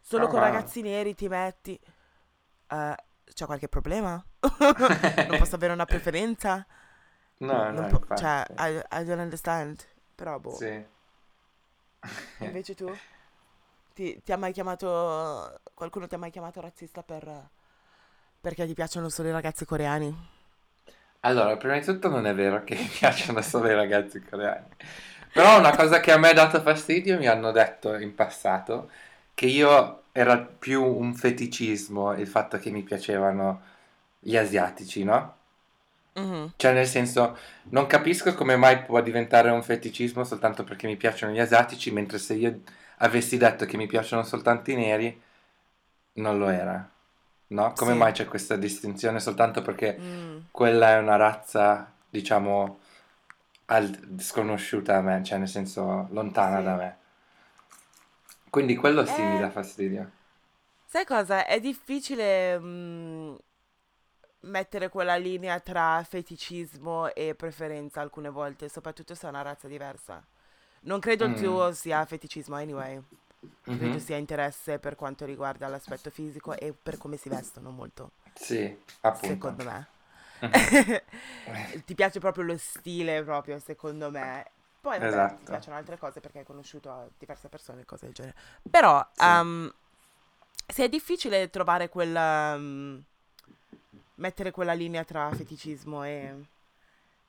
Speaker 1: Solo
Speaker 2: Ah,
Speaker 1: con
Speaker 2: wow.
Speaker 1: ragazzi neri ti metti. Eh, c'è qualche problema? Non posso avere una preferenza?
Speaker 2: No,
Speaker 1: Non
Speaker 2: no,
Speaker 1: po- cioè, I, I don't understand. Però, boh.
Speaker 2: Sì.
Speaker 1: Invece tu? Ti, ti ha mai chiamato... Qualcuno ti ha mai chiamato razzista per... Perché ti piacciono solo i ragazzi coreani?
Speaker 2: Allora, prima di tutto non è vero che mi piacciono solo i ragazzi coreani. Però una cosa che a me ha dato fastidio, mi hanno detto in passato, che io era più un feticismo il fatto che mi piacevano gli asiatici, no?
Speaker 1: Mhm.
Speaker 2: Cioè, nel senso, non capisco come mai può diventare un feticismo soltanto perché mi piacciono gli asiatici, mentre se io avessi detto che mi piacciono soltanto i neri, non lo era. No? Come
Speaker 1: Sì.
Speaker 2: mai c'è questa distinzione soltanto perché
Speaker 1: Mm.
Speaker 2: quella è una razza, diciamo, al- sconosciuta a me, cioè nel senso lontana
Speaker 1: Sì.
Speaker 2: da me. Quindi quello sì mi
Speaker 1: Eh,
Speaker 2: dà fastidio.
Speaker 1: sai cosa? È difficile mm, mettere quella linea tra feticismo e preferenza alcune volte, soprattutto se è una razza diversa. Non credo il
Speaker 2: Mm.
Speaker 1: tuo sia feticismo, anyway. Credo
Speaker 2: Mhm.
Speaker 1: sia interesse per quanto riguarda l'aspetto fisico e per come si vestono molto,
Speaker 2: Sì, appunto.
Speaker 1: secondo me.
Speaker 2: Mhm.
Speaker 1: Ti piace proprio lo stile, proprio, secondo me. Poi, vabbè, ti
Speaker 2: Esatto.
Speaker 1: piacciono altre cose perché hai conosciuto diverse persone e cose del genere. Però,
Speaker 2: Sì.
Speaker 1: um, se è difficile trovare quella... um, mettere quella linea tra feticismo e...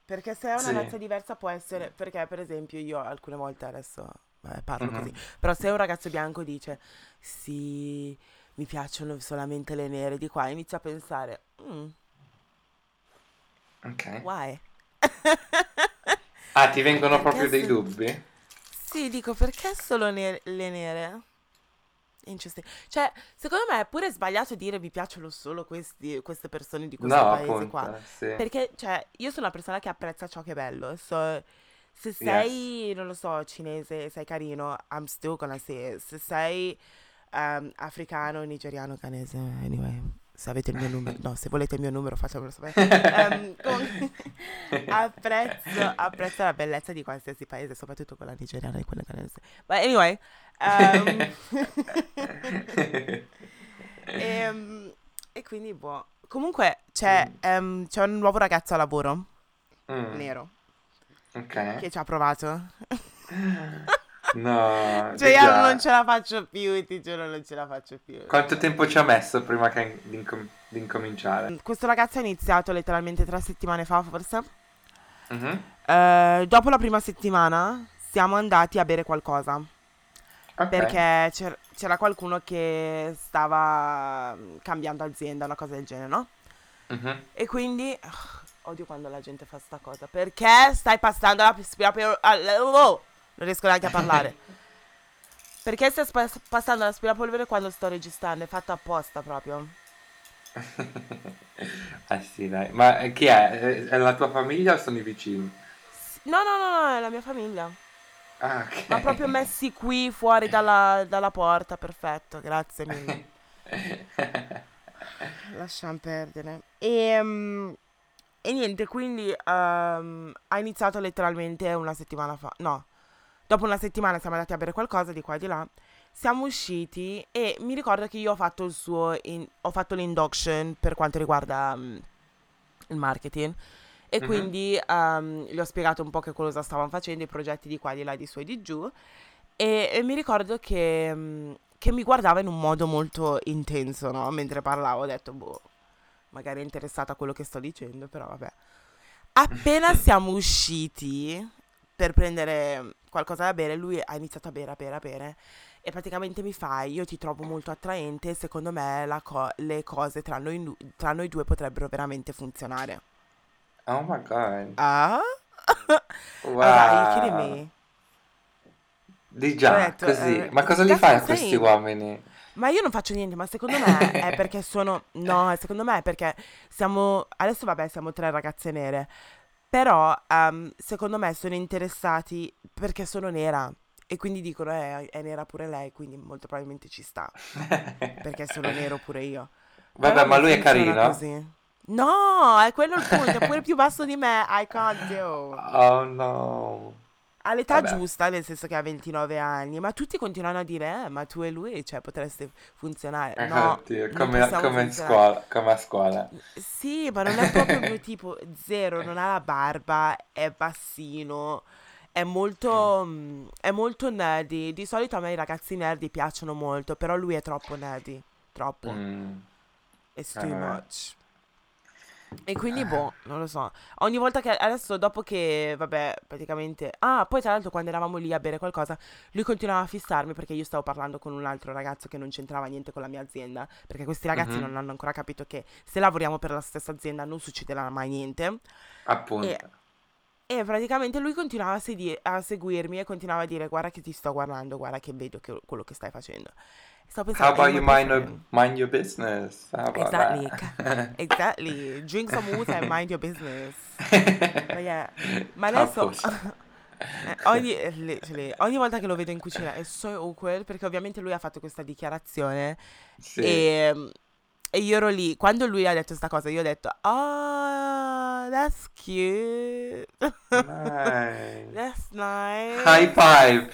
Speaker 1: Perché se è una
Speaker 2: Sì.
Speaker 1: razza diversa può essere... Perché, per esempio, io alcune volte adesso vabbè, parlo
Speaker 2: Mhm.
Speaker 1: così. Però se un ragazzo bianco dice, sì, mi piacciono solamente le nere di qua, inizio a pensare, "Mm,
Speaker 2: Ok.
Speaker 1: why?
Speaker 2: Ah, ti vengono
Speaker 1: Perché
Speaker 2: proprio dei
Speaker 1: se-
Speaker 2: dubbi?
Speaker 1: Sì, dico, perché solo ne- le nere? Interesting. Cioè, secondo me è pure sbagliato dire mi piacciono solo questi- queste persone di questo
Speaker 2: No,
Speaker 1: paese qua.
Speaker 2: appunto, sì.
Speaker 1: Perché, cioè, io sono una persona che apprezza ciò che è bello. So, se
Speaker 2: Yes.
Speaker 1: sei, non lo so, cinese, sei carino, I'm still gonna say it. Se sei ehm, africano, nigeriano, canese, anyway, se avete il mio numero, no, se volete il mio numero fatemelo sapere. Comunque, apprezzo, apprezzo la bellezza di qualsiasi paese, soprattutto quella nigeriana e quella canese. But anyway, ehm, ehm, e quindi, boh. Comunque, c'è, ehm, c'è un nuovo ragazzo a lavoro,
Speaker 2: Mm,
Speaker 1: nero,
Speaker 2: ok.
Speaker 1: che ci ha provato.
Speaker 2: No,
Speaker 1: Cioè, io
Speaker 2: già.
Speaker 1: non ce la faccio più, ti giuro, non ce la faccio più.
Speaker 2: Quanto tempo ci ha messo prima che di, incom- di incominciare?
Speaker 1: Questo ragazzo ha iniziato letteralmente tre settimane fa, forse.
Speaker 2: Mhm.
Speaker 1: Eh, dopo la prima settimana siamo andati a bere qualcosa.
Speaker 2: Ok.
Speaker 1: Perché c'era, c'era qualcuno che stava mm, cambiando azienda, una cosa del genere, no?
Speaker 2: Mhm.
Speaker 1: E quindi ugh, Odio quando la gente fa sta cosa. Perché stai passando l'aspirapolvere? Oh, non riesco neanche a parlare. Perché stai sp- passando l'aspirapolvere quando sto registrando? È fatto apposta proprio.
Speaker 2: ah sì, dai. Ma chi è? È la tua famiglia o sono i vicini?
Speaker 1: No, no, no, no, è la mia famiglia.
Speaker 2: Ah, ok.
Speaker 1: Ma proprio messi qui fuori dalla, dalla porta, perfetto, grazie mille. Lasciamo perdere. E, um, e niente, quindi um, ha iniziato letteralmente una settimana fa. No, dopo una settimana siamo andati a bere qualcosa di qua e di là. Siamo usciti e mi ricordo che io ho fatto il suo. In, ho fatto l'induction per quanto riguarda um, il marketing. E mm-hmm. quindi um, gli ho spiegato un po' che cosa stavano facendo, i progetti di qua, di là, di su e di giù. E, e mi ricordo che, um, che, mi guardava in un modo molto intenso, no? Mentre parlavo, ho detto, boh, magari è interessata a quello che sto dicendo, però vabbè. Appena siamo usciti per prendere qualcosa da bere, lui ha iniziato a bere, a bere, a bere. E praticamente mi fa, io ti trovo molto attraente, secondo me co- le cose tra noi, tra noi due potrebbero veramente funzionare.
Speaker 2: Oh my god.
Speaker 1: Ah?
Speaker 2: Wow.
Speaker 1: Are you me?
Speaker 2: Di già,
Speaker 1: detto,
Speaker 2: così.
Speaker 1: eh,
Speaker 2: Ma cosa li fai a questi uomini?
Speaker 1: Ma io non faccio niente, ma secondo me è perché sono... No, secondo me è perché siamo... Adesso vabbè, siamo tre ragazze nere. Però, um, secondo me sono interessati perché sono nera. E quindi dicono, eh, è nera pure lei, quindi molto probabilmente ci sta. perché sono nero pure io.
Speaker 2: Vabbè,
Speaker 1: Però
Speaker 2: ma lui è carino?
Speaker 1: così. No, è quello il punto, è pure più basso di me, I can't do.
Speaker 2: Oh no.
Speaker 1: Ha l'età
Speaker 2: Vabbè.
Speaker 1: giusta, nel senso che ha 29 anni, ma tutti continuano a dire, eh, ma tu e lui, cioè, potreste funzionare.
Speaker 2: Eh,
Speaker 1: No,
Speaker 2: oddio, come, come in scuola, come a scuola.
Speaker 1: Sì, ma non è proprio il mio tipo, zero, non ha la barba, è bassino, è molto, mm, è molto nerdy. Di solito a me i ragazzi nerdy piacciono molto, però lui è troppo nerdy, troppo.
Speaker 2: Mm.
Speaker 1: It's too
Speaker 2: Eh.
Speaker 1: much. E quindi, boh, non lo so. Ogni volta che adesso, dopo che, vabbè, praticamente. Ah, poi tra l'altro, quando eravamo lì a bere qualcosa, lui continuava a fissarmi perché io stavo parlando con un altro ragazzo che non c'entrava niente con la mia azienda. Perché questi ragazzi
Speaker 2: Mhm.
Speaker 1: non hanno ancora capito che se lavoriamo per la stessa azienda non succederà mai niente.
Speaker 2: Appunto.
Speaker 1: E, e praticamente lui continuava a, sedi- a seguirmi e continuava a dire: Guarda che ti sto guardando, guarda che vedo che- quello che stai facendo. Stavo
Speaker 2: How
Speaker 1: pensando,
Speaker 2: about
Speaker 1: "Eh,
Speaker 2: you mind, your- mind your business? How about
Speaker 1: Exactly. Exactly. Drink some water and mind your business. Ma yeah. Ma adesso ogni, literally, ogni volta che lo vedo in cucina è so awkward perché ovviamente lui ha fatto questa dichiarazione
Speaker 2: Sì.
Speaker 1: e, e io ero lì. Quando lui ha detto questa cosa io ho detto Oh, that's cute.
Speaker 2: Nice.
Speaker 1: That's nice.
Speaker 2: High five.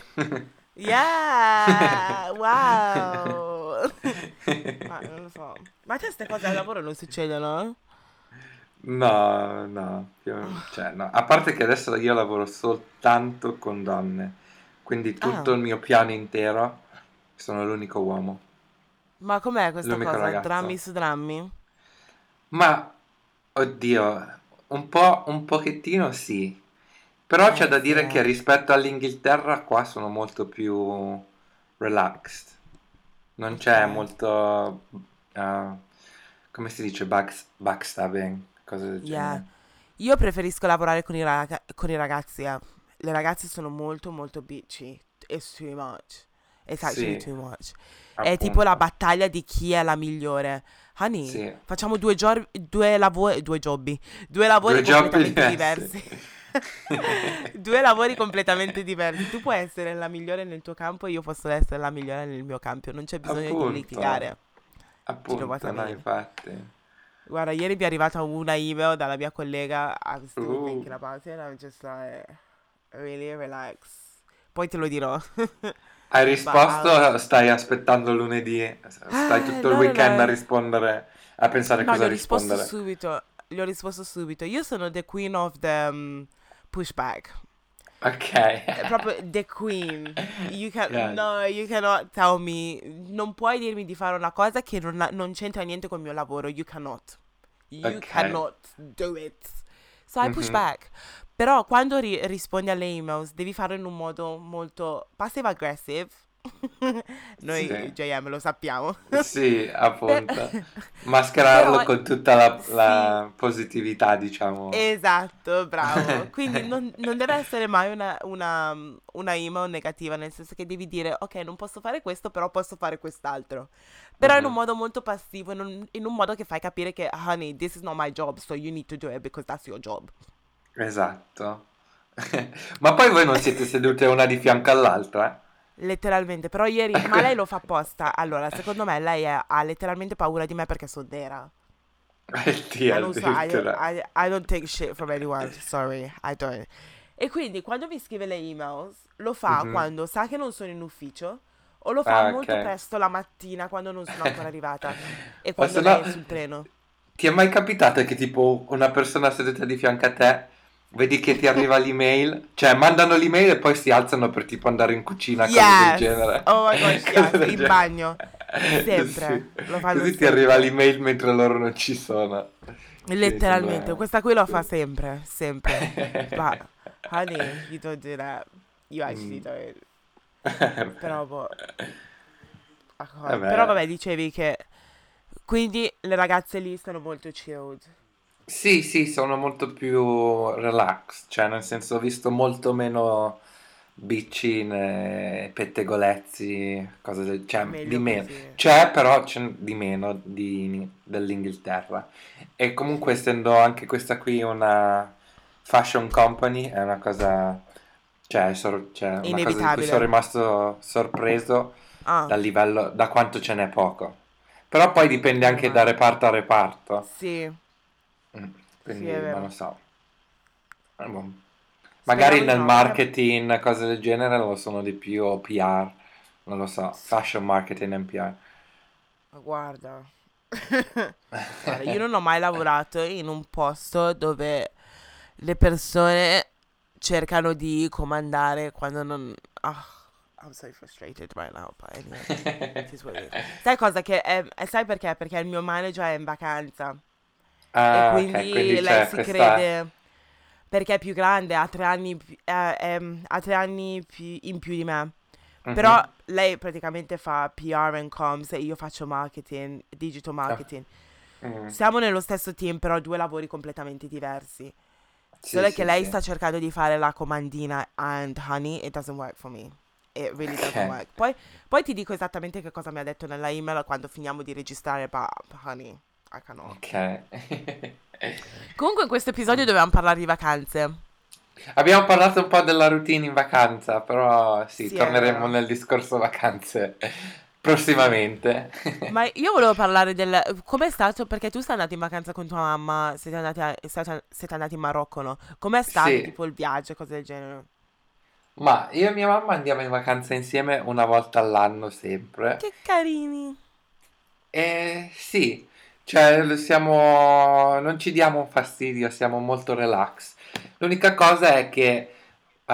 Speaker 1: Yeah, wow. Ma non lo so. Ma a te queste cose al lavoro non succedono?
Speaker 2: No, no, più- cioè, no. A parte che adesso io lavoro soltanto con donne, quindi tutto
Speaker 1: Ah.
Speaker 2: il mio piano intero sono l'unico uomo.
Speaker 1: Ma com'è questa
Speaker 2: L'unico
Speaker 1: cosa?
Speaker 2: ragazzo.
Speaker 1: Drammi su drammi?
Speaker 2: Ma, oddio, un po', un pochettino sì. Però
Speaker 1: Eh,
Speaker 2: c'è da dire
Speaker 1: sì.
Speaker 2: che rispetto all'Inghilterra qua sono molto più relaxed. Non c'è
Speaker 1: Ok.
Speaker 2: molto, uh, come si dice, back- backstabbing, cose del
Speaker 1: Yeah.
Speaker 2: genere.
Speaker 1: Io preferisco lavorare con i, raga- con i ragazzi. eh. Le ragazze sono molto molto bitchy. It's too much. It's actually
Speaker 2: Sì,
Speaker 1: too much. È tipo la battaglia di chi è la migliore. Honey,
Speaker 2: Sì.
Speaker 1: facciamo due, gior- due lavori, due jobbi, due lavori
Speaker 2: Due
Speaker 1: completamente
Speaker 2: diversi.
Speaker 1: due lavori completamente diversi. Tu puoi essere la migliore nel tuo campo e io posso essere la migliore nel mio campo. Non c'è bisogno
Speaker 2: Appunto.
Speaker 1: di litigare.
Speaker 2: Appunto, no, infatti.
Speaker 1: Guarda, ieri mi è arrivata una email dalla mia collega. I'm still
Speaker 2: Uh.
Speaker 1: thinking about it. I'm just like, really relax. Poi te lo dirò.
Speaker 2: Hai risposto o stai aspettando lunedì? Stai
Speaker 1: Ah,
Speaker 2: tutto
Speaker 1: no,
Speaker 2: il
Speaker 1: no,
Speaker 2: weekend
Speaker 1: no.
Speaker 2: a rispondere, a pensare
Speaker 1: No, gli
Speaker 2: cosa
Speaker 1: ho risposto
Speaker 2: rispondere.
Speaker 1: subito. Gli ho risposto subito. Io sono the queen of the um, pushback.
Speaker 2: Ok.
Speaker 1: proprio the queen. You can,
Speaker 2: Yeah.
Speaker 1: No, you cannot tell me. Non puoi dirmi di fare una cosa che non, non c'entra niente con il mio lavoro. You cannot. You
Speaker 2: Ok.
Speaker 1: cannot do it. So I push
Speaker 2: Mhm.
Speaker 1: back. Però quando ri- rispondi alle emails devi farlo in un modo molto passive aggressive. Noi sì. JM lo sappiamo.
Speaker 2: Sì, appunto. Mascherarlo Però, con tutta la, sì. la, positività, diciamo.
Speaker 1: Esatto, bravo. Quindi non, non deve essere mai una, una, una, email negativa, nel senso che devi dire, ok, non posso fare questo, però posso fare quest'altro. Però mm-hmm. in un modo molto passivo, in un, in un modo che fai capire che, honey, this is not my job, so you need to do it because that's your job.
Speaker 2: Esatto. Ma poi voi non siete sedute una di fianco all'altra?
Speaker 1: Letteralmente, però ieri, ma lei lo fa apposta. Allora, secondo me lei è, ha letteralmente paura di me perché sono nera.
Speaker 2: Dio,
Speaker 1: I, don't, so, I, I, I don't take shit from anyone, sorry, I don't. E quindi quando mi scrive le emails, lo fa mm-hmm. quando sa che non sono in ufficio o lo fa ah, molto okay. presto la mattina quando non sono ancora arrivata e quando lei no, è sul treno.
Speaker 2: Ti è mai capitato che tipo una persona seduta di fianco a te Vedi che ti arriva l'email, cioè mandano l'email e poi si alzano per tipo andare in cucina, yes! cose del genere.
Speaker 1: Oh my gosh, yes, in bagno. Sempre. Sì. Lo
Speaker 2: fanno
Speaker 1: Così
Speaker 2: sempre. ti arriva l'email mentre loro non ci sono.
Speaker 1: Letteralmente, sembra... questa qui lo fa sempre, sempre. Ma, honey, you don't do that. You actually mm. don't. Però, boh. Vabbè. Però vabbè, dicevi che... Quindi le ragazze lì sono molto chilled.
Speaker 2: Sì, sì, sono molto più relax, cioè nel senso ho visto molto meno biccine, pettegolezzi, cose del cioè Meglio di meno. così. C'è però c'è di meno di- dell'Inghilterra. E comunque essendo anche questa qui una fashion company è una cosa, cioè, sor- cioè una cosa di cui sono rimasto sorpreso Ah, dal livello, da quanto ce n'è poco. Però poi dipende anche da reparto a reparto.
Speaker 1: sì.
Speaker 2: Mm, quindi sì, non lo so. Eh, boh. Magari nel no, marketing, cose del genere, lo sono di più, o PR, non lo so, fashion marketing and PR.
Speaker 1: Guarda. Guarda, io non ho mai lavorato in un posto dove le persone cercano di comandare quando non... Oh, I'm so frustrated right now, but anyway, Sai cosa che è, sai perché? Perché il mio manager è in vacanza.
Speaker 2: Ah,
Speaker 1: e quindi, okay, quindi lei si questa... crede perché è più grande, ha tre anni, eh, eh, ha tre anni più, in più di me. Mm-hmm. Però lei praticamente fa PR and comms e io faccio marketing, digital ah. marketing. Mm-hmm. Siamo nello stesso team, però due lavori completamente diversi. Sì, Solo sì, che lei sì. sta cercando di fare la comandina and honey, it doesn't work for me. It really doesn't okay. work. Poi, poi, ti dico esattamente che cosa mi ha detto nella email quando finiamo di registrare, but honey. I cannot.
Speaker 2: Ok.
Speaker 1: Comunque in questo episodio dovevamo parlare di vacanze.
Speaker 2: Abbiamo parlato un po' della routine in vacanza, però sì, sì torneremo nel discorso vacanze prossimamente.
Speaker 1: Ma io volevo parlare del... Com'è stato? Perché tu sei andato in vacanza con tua mamma, siete andati, a... siete andati in Marocco, no? Com'è stato sì. tipo il viaggio, cose del genere?
Speaker 2: Ma io e mia mamma andiamo in vacanza insieme una volta all'anno sempre.
Speaker 1: Che carini.
Speaker 2: Eh sì, cioè, siamo, non ci diamo fastidio, siamo molto relax. L'unica cosa è che uh,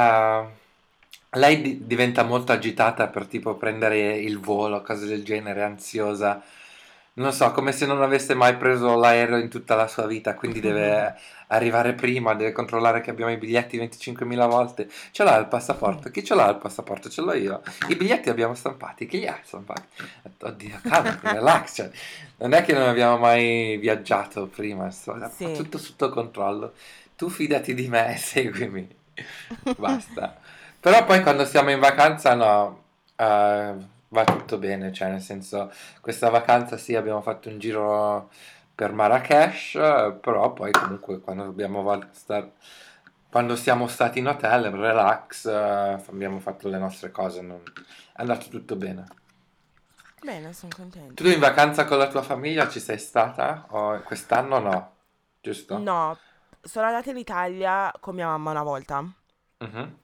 Speaker 2: lei di- diventa molto agitata per tipo prendere il volo, cose del genere, ansiosa non so, come se non avesse mai preso l'aereo in tutta la sua vita, quindi deve arrivare prima, deve controllare che abbiamo i biglietti 25.000 volte. Ce l'ha il passaporto? Chi ce l'ha il passaporto? Ce l'ho io. I biglietti abbiamo stampati? Chi li ha stampati? Oddio, calma, relax. Cioè, non è che non abbiamo mai viaggiato prima, so, sì. tutto sotto controllo. Tu fidati di me e seguimi. Basta. Però poi quando siamo in vacanza, no. Uh, va tutto bene, cioè nel senso questa vacanza sì abbiamo fatto un giro per Marrakesh, però poi comunque quando dobbiamo star, quando siamo stati in hotel, relax, uh, abbiamo fatto le nostre cose, non... è andato tutto bene.
Speaker 1: Bene, sono contento.
Speaker 2: Tu in vacanza con la tua famiglia ci sei stata? O quest'anno no? Giusto?
Speaker 1: No, sono andata in Italia con mia mamma una volta. Uh-huh.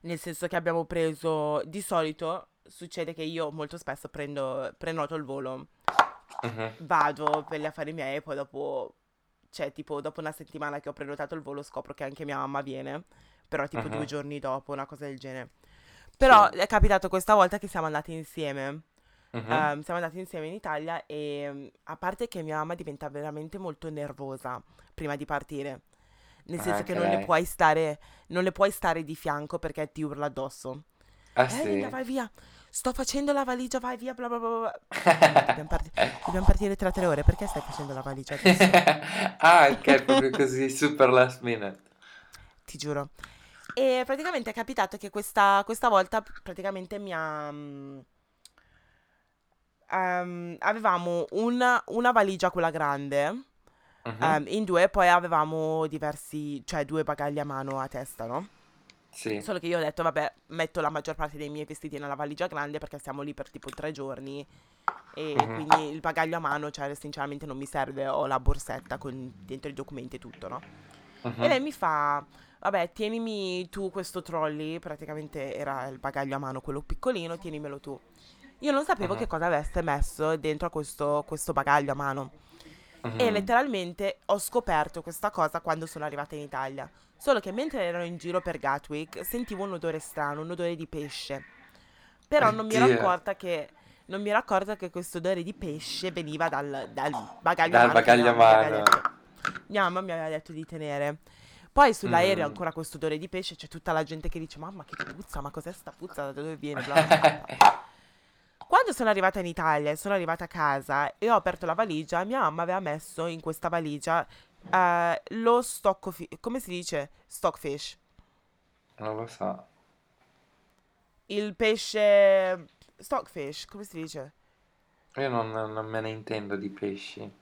Speaker 1: Nel senso che abbiamo preso, di solito succede che io molto spesso prendo, prenoto il volo, uh-huh. vado per gli affari miei e poi dopo, cioè tipo dopo una settimana che ho prenotato il volo scopro che anche mia mamma viene, però tipo uh-huh. due giorni dopo, una cosa del genere. Però sì. è capitato questa volta che siamo andati insieme. Uh-huh. Um, siamo andati insieme in Italia e a parte che mia mamma diventa veramente molto nervosa prima di partire. Nel senso okay. che non le puoi stare non le puoi stare di fianco perché ti urla addosso.
Speaker 2: Ah, eh, sì?
Speaker 1: vai via sto facendo la valigia, vai via, bla bla bla. bla. dobbiamo, part- dobbiamo, partire tra tre ore, perché stai facendo la valigia adesso?
Speaker 2: ah, ok, proprio così, super last minute.
Speaker 1: Ti giuro. E praticamente è capitato che questa, questa volta praticamente mi ha... Um, avevamo una, una valigia, quella grande, uh-huh. um, in due, poi avevamo diversi, cioè due bagagli a mano a testa, no?
Speaker 2: Sì.
Speaker 1: Solo che io ho detto, vabbè, metto la maggior parte dei miei vestiti nella valigia grande perché stiamo lì per tipo tre giorni e uh-huh. quindi il bagaglio a mano, cioè sinceramente non mi serve, ho la borsetta con dentro i documenti e tutto, no? Uh-huh. E lei mi fa, vabbè, tienimi tu questo trolley, praticamente era il bagaglio a mano, quello piccolino, tienimelo tu. Io non sapevo uh-huh. che cosa avesse messo dentro a questo, questo bagaglio a mano. E letteralmente ho scoperto questa cosa quando sono arrivata in Italia. Solo che mentre ero in giro per Gatwick sentivo un odore strano, un odore di pesce. Però Oddio. non mi ero accorta che non mi ero accorta che questo odore di pesce veniva dal, dal bagaglio
Speaker 2: dal
Speaker 1: mano.
Speaker 2: Bagaglio mano.
Speaker 1: Mia mamma mi aveva detto di tenere. Poi sull'aereo mm. ancora questo odore di pesce, c'è tutta la gente che dice mamma che puzza, ma cos'è sta puzza, da dove viene? Bla bla bla. Quando sono arrivata in Italia e sono arrivata a casa e ho aperto la valigia, mia mamma aveva messo in questa valigia uh, lo stocco, fi- come si dice? Stockfish.
Speaker 2: Non lo so.
Speaker 1: Il pesce... Stockfish, come si dice?
Speaker 2: Io non, non me ne intendo di pesci.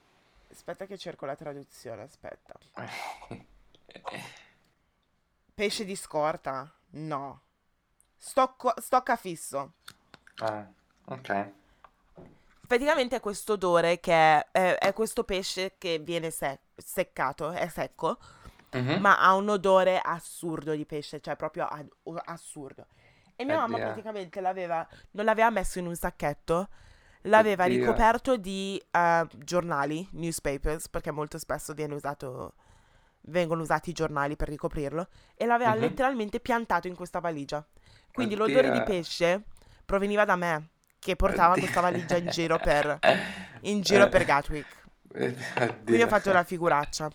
Speaker 1: Aspetta che cerco la traduzione, aspetta. pesce di scorta? No. Stocco, stocca fisso.
Speaker 2: Ah. Ok.
Speaker 1: Praticamente è questo odore che è, è, è questo pesce che viene sec- seccato, è secco, uh-huh. ma ha un odore assurdo di pesce, cioè proprio ad- assurdo. E mia Oddio. mamma praticamente l'aveva, non l'aveva messo in un sacchetto, l'aveva Oddio. ricoperto di uh, giornali, newspapers, perché molto spesso viene usato, vengono usati i giornali per ricoprirlo, e l'aveva uh-huh. letteralmente piantato in questa valigia. Quindi Oddio. l'odore di pesce proveniva da me che portava questa valigia in giro per, in giro per Gatwick. Quindi ho fatto la figuraccia.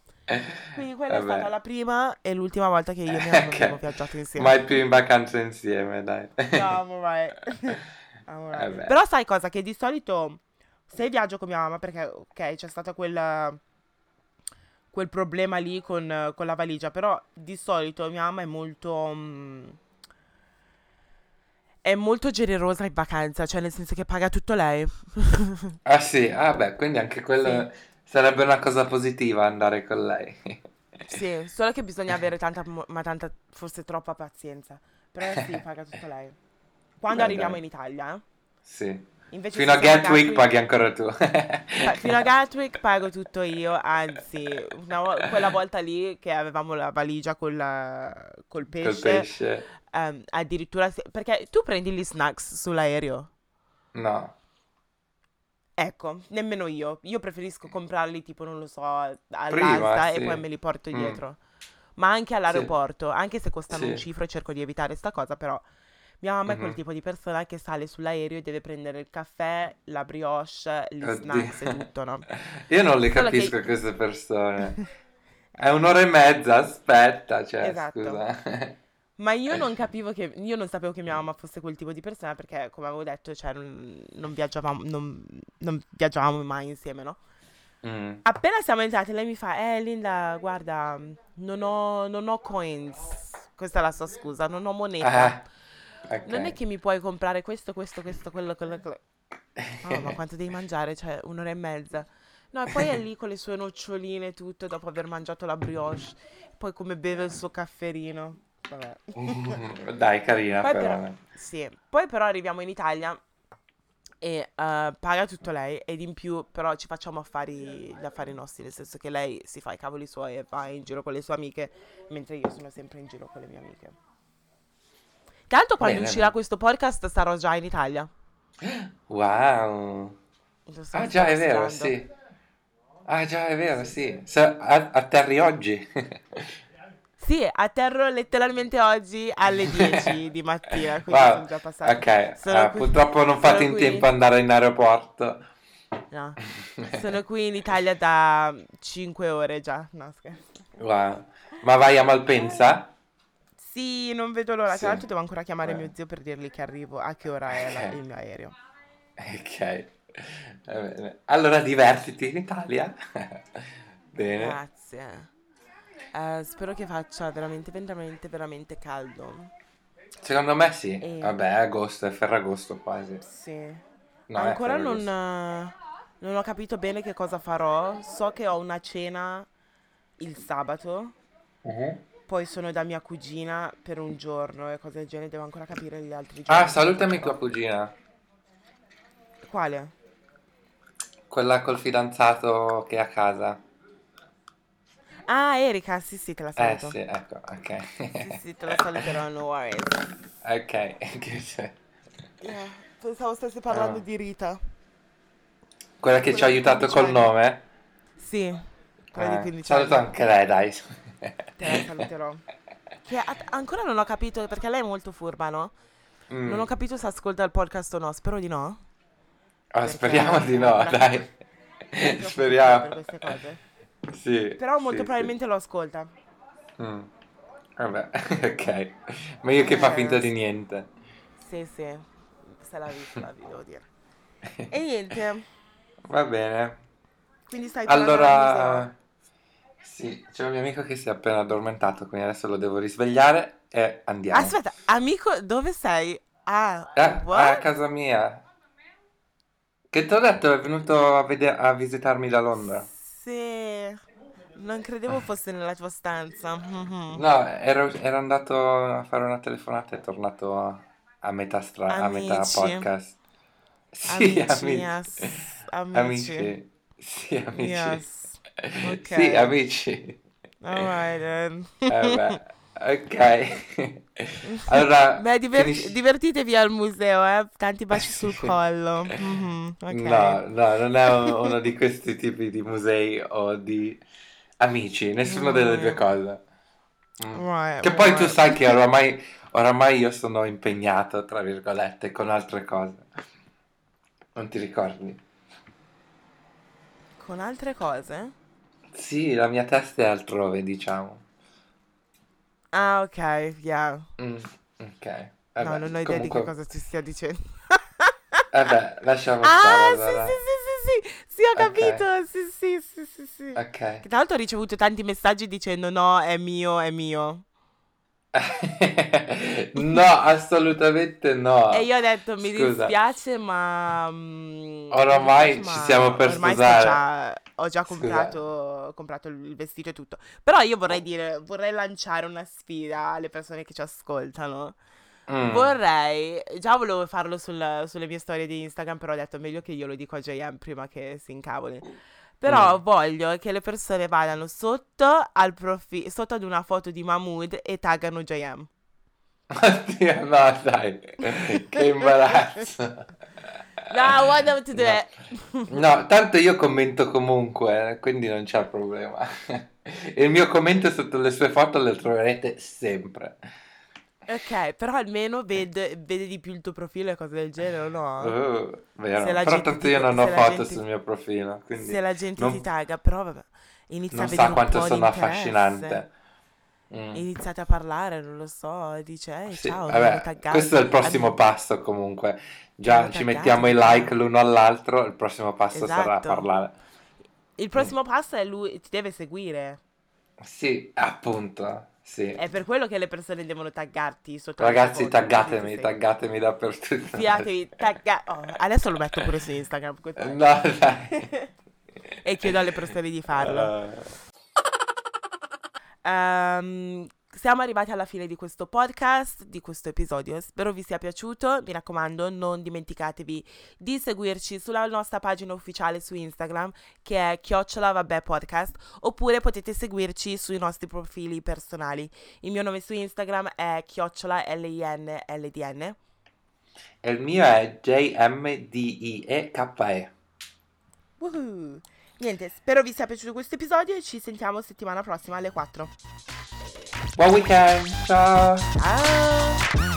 Speaker 1: Quindi quella Vabbè. è stata la prima e l'ultima volta che io e mia mamma okay. abbiamo viaggiato insieme.
Speaker 2: Mai più in vacanza insieme, dai.
Speaker 1: No, right. right. Però sai cosa? Che di solito se viaggio con mia mamma, perché ok, c'è stato quel, quel problema lì con, con, la valigia, però di solito mia mamma è molto... Um, è molto generosa in vacanza, cioè nel senso che paga tutto lei.
Speaker 2: ah sì, ah beh, quindi anche quello sì. sarebbe una cosa positiva andare con lei.
Speaker 1: sì, solo che bisogna avere tanta, ma tanta, forse troppa pazienza. Però sì, paga tutto lei. Quando beh, arriviamo dai. in Italia, eh?
Speaker 2: Sì. Invece fino a Gatwick, paghi ancora tu.
Speaker 1: fino a Gatwick pago tutto io, anzi, vo- quella volta lì che avevamo la valigia col, col pesce, col pesce. Um, addirittura... Perché tu prendi gli snacks sull'aereo?
Speaker 2: No.
Speaker 1: Ecco, nemmeno io. Io preferisco comprarli tipo, non lo so, all'asta sì. e poi me li porto mm. dietro. Mm. Ma anche all'aeroporto, sì. anche se costano sì. un cifro, cerco di evitare sta cosa, però mia mamma mm-hmm. è quel mhm. tipo di persona che sale sull'aereo e deve prendere il caffè, la brioche, gli Oddio. snacks e tutto, no?
Speaker 2: Io non le Solo capisco che... queste persone. È un'ora e mezza, aspetta, cioè, esatto. scusa.
Speaker 1: Ma io non capivo che, io non sapevo che mia mamma fosse quel tipo di persona perché, come avevo detto, cioè, non, non viaggiavamo, non, non, viaggiavamo mai insieme, no? Mm. Appena siamo entrati, lei mi fa, eh Linda, guarda, non ho, non ho coins. Questa è la sua scusa, non ho moneta. Ah, okay. Non è che mi puoi comprare questo, questo, questo, quello, quello, quello. Oh, ma quanto devi mangiare? Cioè, un'ora e mezza. No, e poi è lì con le sue noccioline e tutto, dopo aver mangiato la brioche. Poi come beve il suo cafferino.
Speaker 2: Vabbè. Dai, carina
Speaker 1: poi
Speaker 2: però.
Speaker 1: però. Sì, poi però arriviamo in Italia e uh, paga tutto lei ed in più però ci facciamo affari, gli affari nostri, nel senso che lei si fa i cavoli suoi e va in giro con le sue amiche, mentre io sono sempre in giro con le mie amiche. Tanto quando bene, uscirà bene. questo podcast sarò già in Italia.
Speaker 2: Wow. Ah già, è vero, sì. Ah già, è vero, sì. sì. atterri oggi.
Speaker 1: Sì, atterro letteralmente oggi alle 10 di mattina, quindi wow. sono già passate.
Speaker 2: Ok, uh, qui... purtroppo non fate in qui... tempo andare in aeroporto.
Speaker 1: No, sono qui in Italia da 5 ore già, no scherzo.
Speaker 2: Wow. Ma vai a Malpensa?
Speaker 1: Sì, non vedo l'ora.
Speaker 2: Sì.
Speaker 1: Tra l'altro devo ancora chiamare
Speaker 2: Eh.
Speaker 1: mio zio per dirgli che arrivo, a che ora è la-
Speaker 2: Ok.
Speaker 1: il mio aereo.
Speaker 2: Ok. Allora divertiti in Italia. Bene.
Speaker 1: Grazie. Eh, spero che faccia veramente, veramente, veramente caldo.
Speaker 2: Secondo me sì.
Speaker 1: E-
Speaker 2: Vabbè, è agosto, è Ferragosto quasi.
Speaker 1: Sì.
Speaker 2: No,
Speaker 1: Ancora non, eh, non ho capito bene che cosa farò. So che ho una cena il sabato.
Speaker 2: Mhm.
Speaker 1: Poi sono da mia cugina per un giorno e cose del genere. Devo ancora capire gli altri giorni.
Speaker 2: Ah, salutami tua cugina.
Speaker 1: Quale?
Speaker 2: Quella col fidanzato che è a casa.
Speaker 1: Ah, Erika, sì, sì, te la
Speaker 2: Eh
Speaker 1: saluto.
Speaker 2: sì, ecco, ok.
Speaker 1: Sì, sì, te la saluterò, no worries.
Speaker 2: Ok, che c'è?
Speaker 1: Yeah, Pensavo stessi parlando
Speaker 2: Ah.
Speaker 1: di Rita.
Speaker 2: Quella che ci ha
Speaker 1: Quella di
Speaker 2: aiutato
Speaker 1: 15
Speaker 2: col
Speaker 1: anni.
Speaker 2: nome?
Speaker 1: Sì, quella di
Speaker 2: Eh,
Speaker 1: 15
Speaker 2: saluto
Speaker 1: anni.
Speaker 2: anche lei, dai.
Speaker 1: Te la saluterò. Che a- ancora non ho capito, perché lei è molto furba, no?
Speaker 2: Mm.
Speaker 1: Non ho capito se ascolta il podcast o no, spero di no. Perché-
Speaker 2: speriamo di no, dai. Speriamo.
Speaker 1: per queste cose.
Speaker 2: Sì.
Speaker 1: Però molto
Speaker 2: sì,
Speaker 1: probabilmente lo ascolta.
Speaker 2: sì. Mm. Vabbè, ok. Ma io che fa finta di
Speaker 1: sì.
Speaker 2: niente.
Speaker 1: Sì, sì, se la vi, se la vi, devo dire. E niente,
Speaker 2: Va bene.
Speaker 1: quindi stai
Speaker 2: Allora, sì, c'è un mio amico che si è appena addormentato, quindi adesso lo devo risvegliare e andiamo.
Speaker 1: Aspetta, amico, dove sei? Ah,
Speaker 2: Eh, a casa mia. Che ti ho detto, è venuto a, vede- a visitarmi da Londra.
Speaker 1: Sì, non credevo fosse nella tua stanza. Mhm.
Speaker 2: No, ero, ero andato a fare una telefonata e è tornato a, a metà stra- a metà podcast. Sì,
Speaker 1: Amici,
Speaker 2: amici.
Speaker 1: yes, amici.
Speaker 2: Amici. Sì, amici.
Speaker 1: Yes, ok.
Speaker 2: Sì, amici.
Speaker 1: Alright then.
Speaker 2: Eh ok. Allora,
Speaker 1: Beh, diver-
Speaker 2: finisci-
Speaker 1: divertitevi al museo, eh? Tanti baci sul collo. Mhm, ok.
Speaker 2: No, no, non è un- uno di questi tipi di musei o di amici, nessuna delle due cose. Mm.
Speaker 1: Right,
Speaker 2: Che poi tu
Speaker 1: right.
Speaker 2: sai che oramai, oramai io sono impegnato, tra virgolette, con altre cose. Non ti ricordi?
Speaker 1: Con altre cose?
Speaker 2: Sì, la mia testa è altrove, diciamo.
Speaker 1: Ah, ok, yeah.
Speaker 2: Mm, ok.
Speaker 1: No,
Speaker 2: Vabbè,
Speaker 1: non ho idea di che cosa ti stia dicendo.
Speaker 2: Vabbè, lasciamo
Speaker 1: Ah,
Speaker 2: stare
Speaker 1: sì,
Speaker 2: allora.
Speaker 1: sì, sì, sì, sì, sì, ho capito, sì, sì, sì, sì, sì.
Speaker 2: Ok.
Speaker 1: Che tra l'altro ho ricevuto tanti messaggi dicendo no, è mio, è mio.
Speaker 2: No, assolutamente no.
Speaker 1: E io ho detto mi
Speaker 2: Scusa.
Speaker 1: dispiace, ma... mm,
Speaker 2: Oramai
Speaker 1: dispiace,
Speaker 2: ci
Speaker 1: ma
Speaker 2: stiamo per
Speaker 1: ormai già- ho già comprato, comprato il vestito e tutto. Però io vorrei dire, vorrei lanciare una sfida alle persone che ci ascoltano.
Speaker 2: Mm.
Speaker 1: Vorrei, già volevo farlo sul- sulle mie storie di Instagram, però ho detto meglio che io lo dico a JM prima che si incavoli. Però
Speaker 2: Mm.
Speaker 1: voglio che le persone vadano sotto al profilo, sotto ad una foto di Mahmood e taggano JM.
Speaker 2: Oddio, no, dai. Che imbarazzo.
Speaker 1: No, want them to do
Speaker 2: No. No, tanto io commento comunque, eh, quindi non c'è problema. Il mio commento sotto le sue foto le troverete sempre.
Speaker 1: Ok, però almeno vede, vede di più il tuo profilo e cose del genere, o no?
Speaker 2: Uh, vero. Però tanto io non ho foto
Speaker 1: gente-
Speaker 2: sul mio profilo, quindi
Speaker 1: Se la gente
Speaker 2: non-
Speaker 1: ti tagga, però vabbè, inizia
Speaker 2: non
Speaker 1: a
Speaker 2: sa
Speaker 1: vedere un
Speaker 2: quanto sono affascinante. Mm.
Speaker 1: Iniziate a parlare, non lo so, dice, eh,
Speaker 2: Sì,
Speaker 1: ciao,
Speaker 2: vabbè, questo è il prossimo
Speaker 1: Hanno-
Speaker 2: passo comunque. Già ci mettiamo i like
Speaker 1: sa.
Speaker 2: l'uno all'altro, il prossimo passo sarà
Speaker 1: Esatto.
Speaker 2: parlare.
Speaker 1: Il prossimo passo è lui, ti deve seguire.
Speaker 2: Sì, appunto, sì.
Speaker 1: È per quello che le persone devono taggarti sotto
Speaker 2: Ragazzi, taggatemi,
Speaker 1: segui.
Speaker 2: taggatemi dappertutto.
Speaker 1: Fiatevi, tagga- oh, adesso lo metto pure su Instagram.
Speaker 2: No,
Speaker 1: e chiedo alle persone di farlo.
Speaker 2: Eh,
Speaker 1: Ehm, siamo arrivati alla fine di questo podcast, di questo episodio. Spero vi sia piaciuto. Mi raccomando, non dimenticatevi di seguirci sulla nostra pagina ufficiale su Instagram, che è chiocciola vabbè podcast, oppure potete seguirci sui nostri profili personali. Il mio nome su Instagram è chiocciola L-I-N-L-D-N.
Speaker 2: E il mio è JMDIEKE.
Speaker 1: Woohoo! Niente, spero vi sia piaciuto questo episodio e ci sentiamo settimana prossima alle 4.
Speaker 2: Buon weekend, ciao!
Speaker 1: Ciao!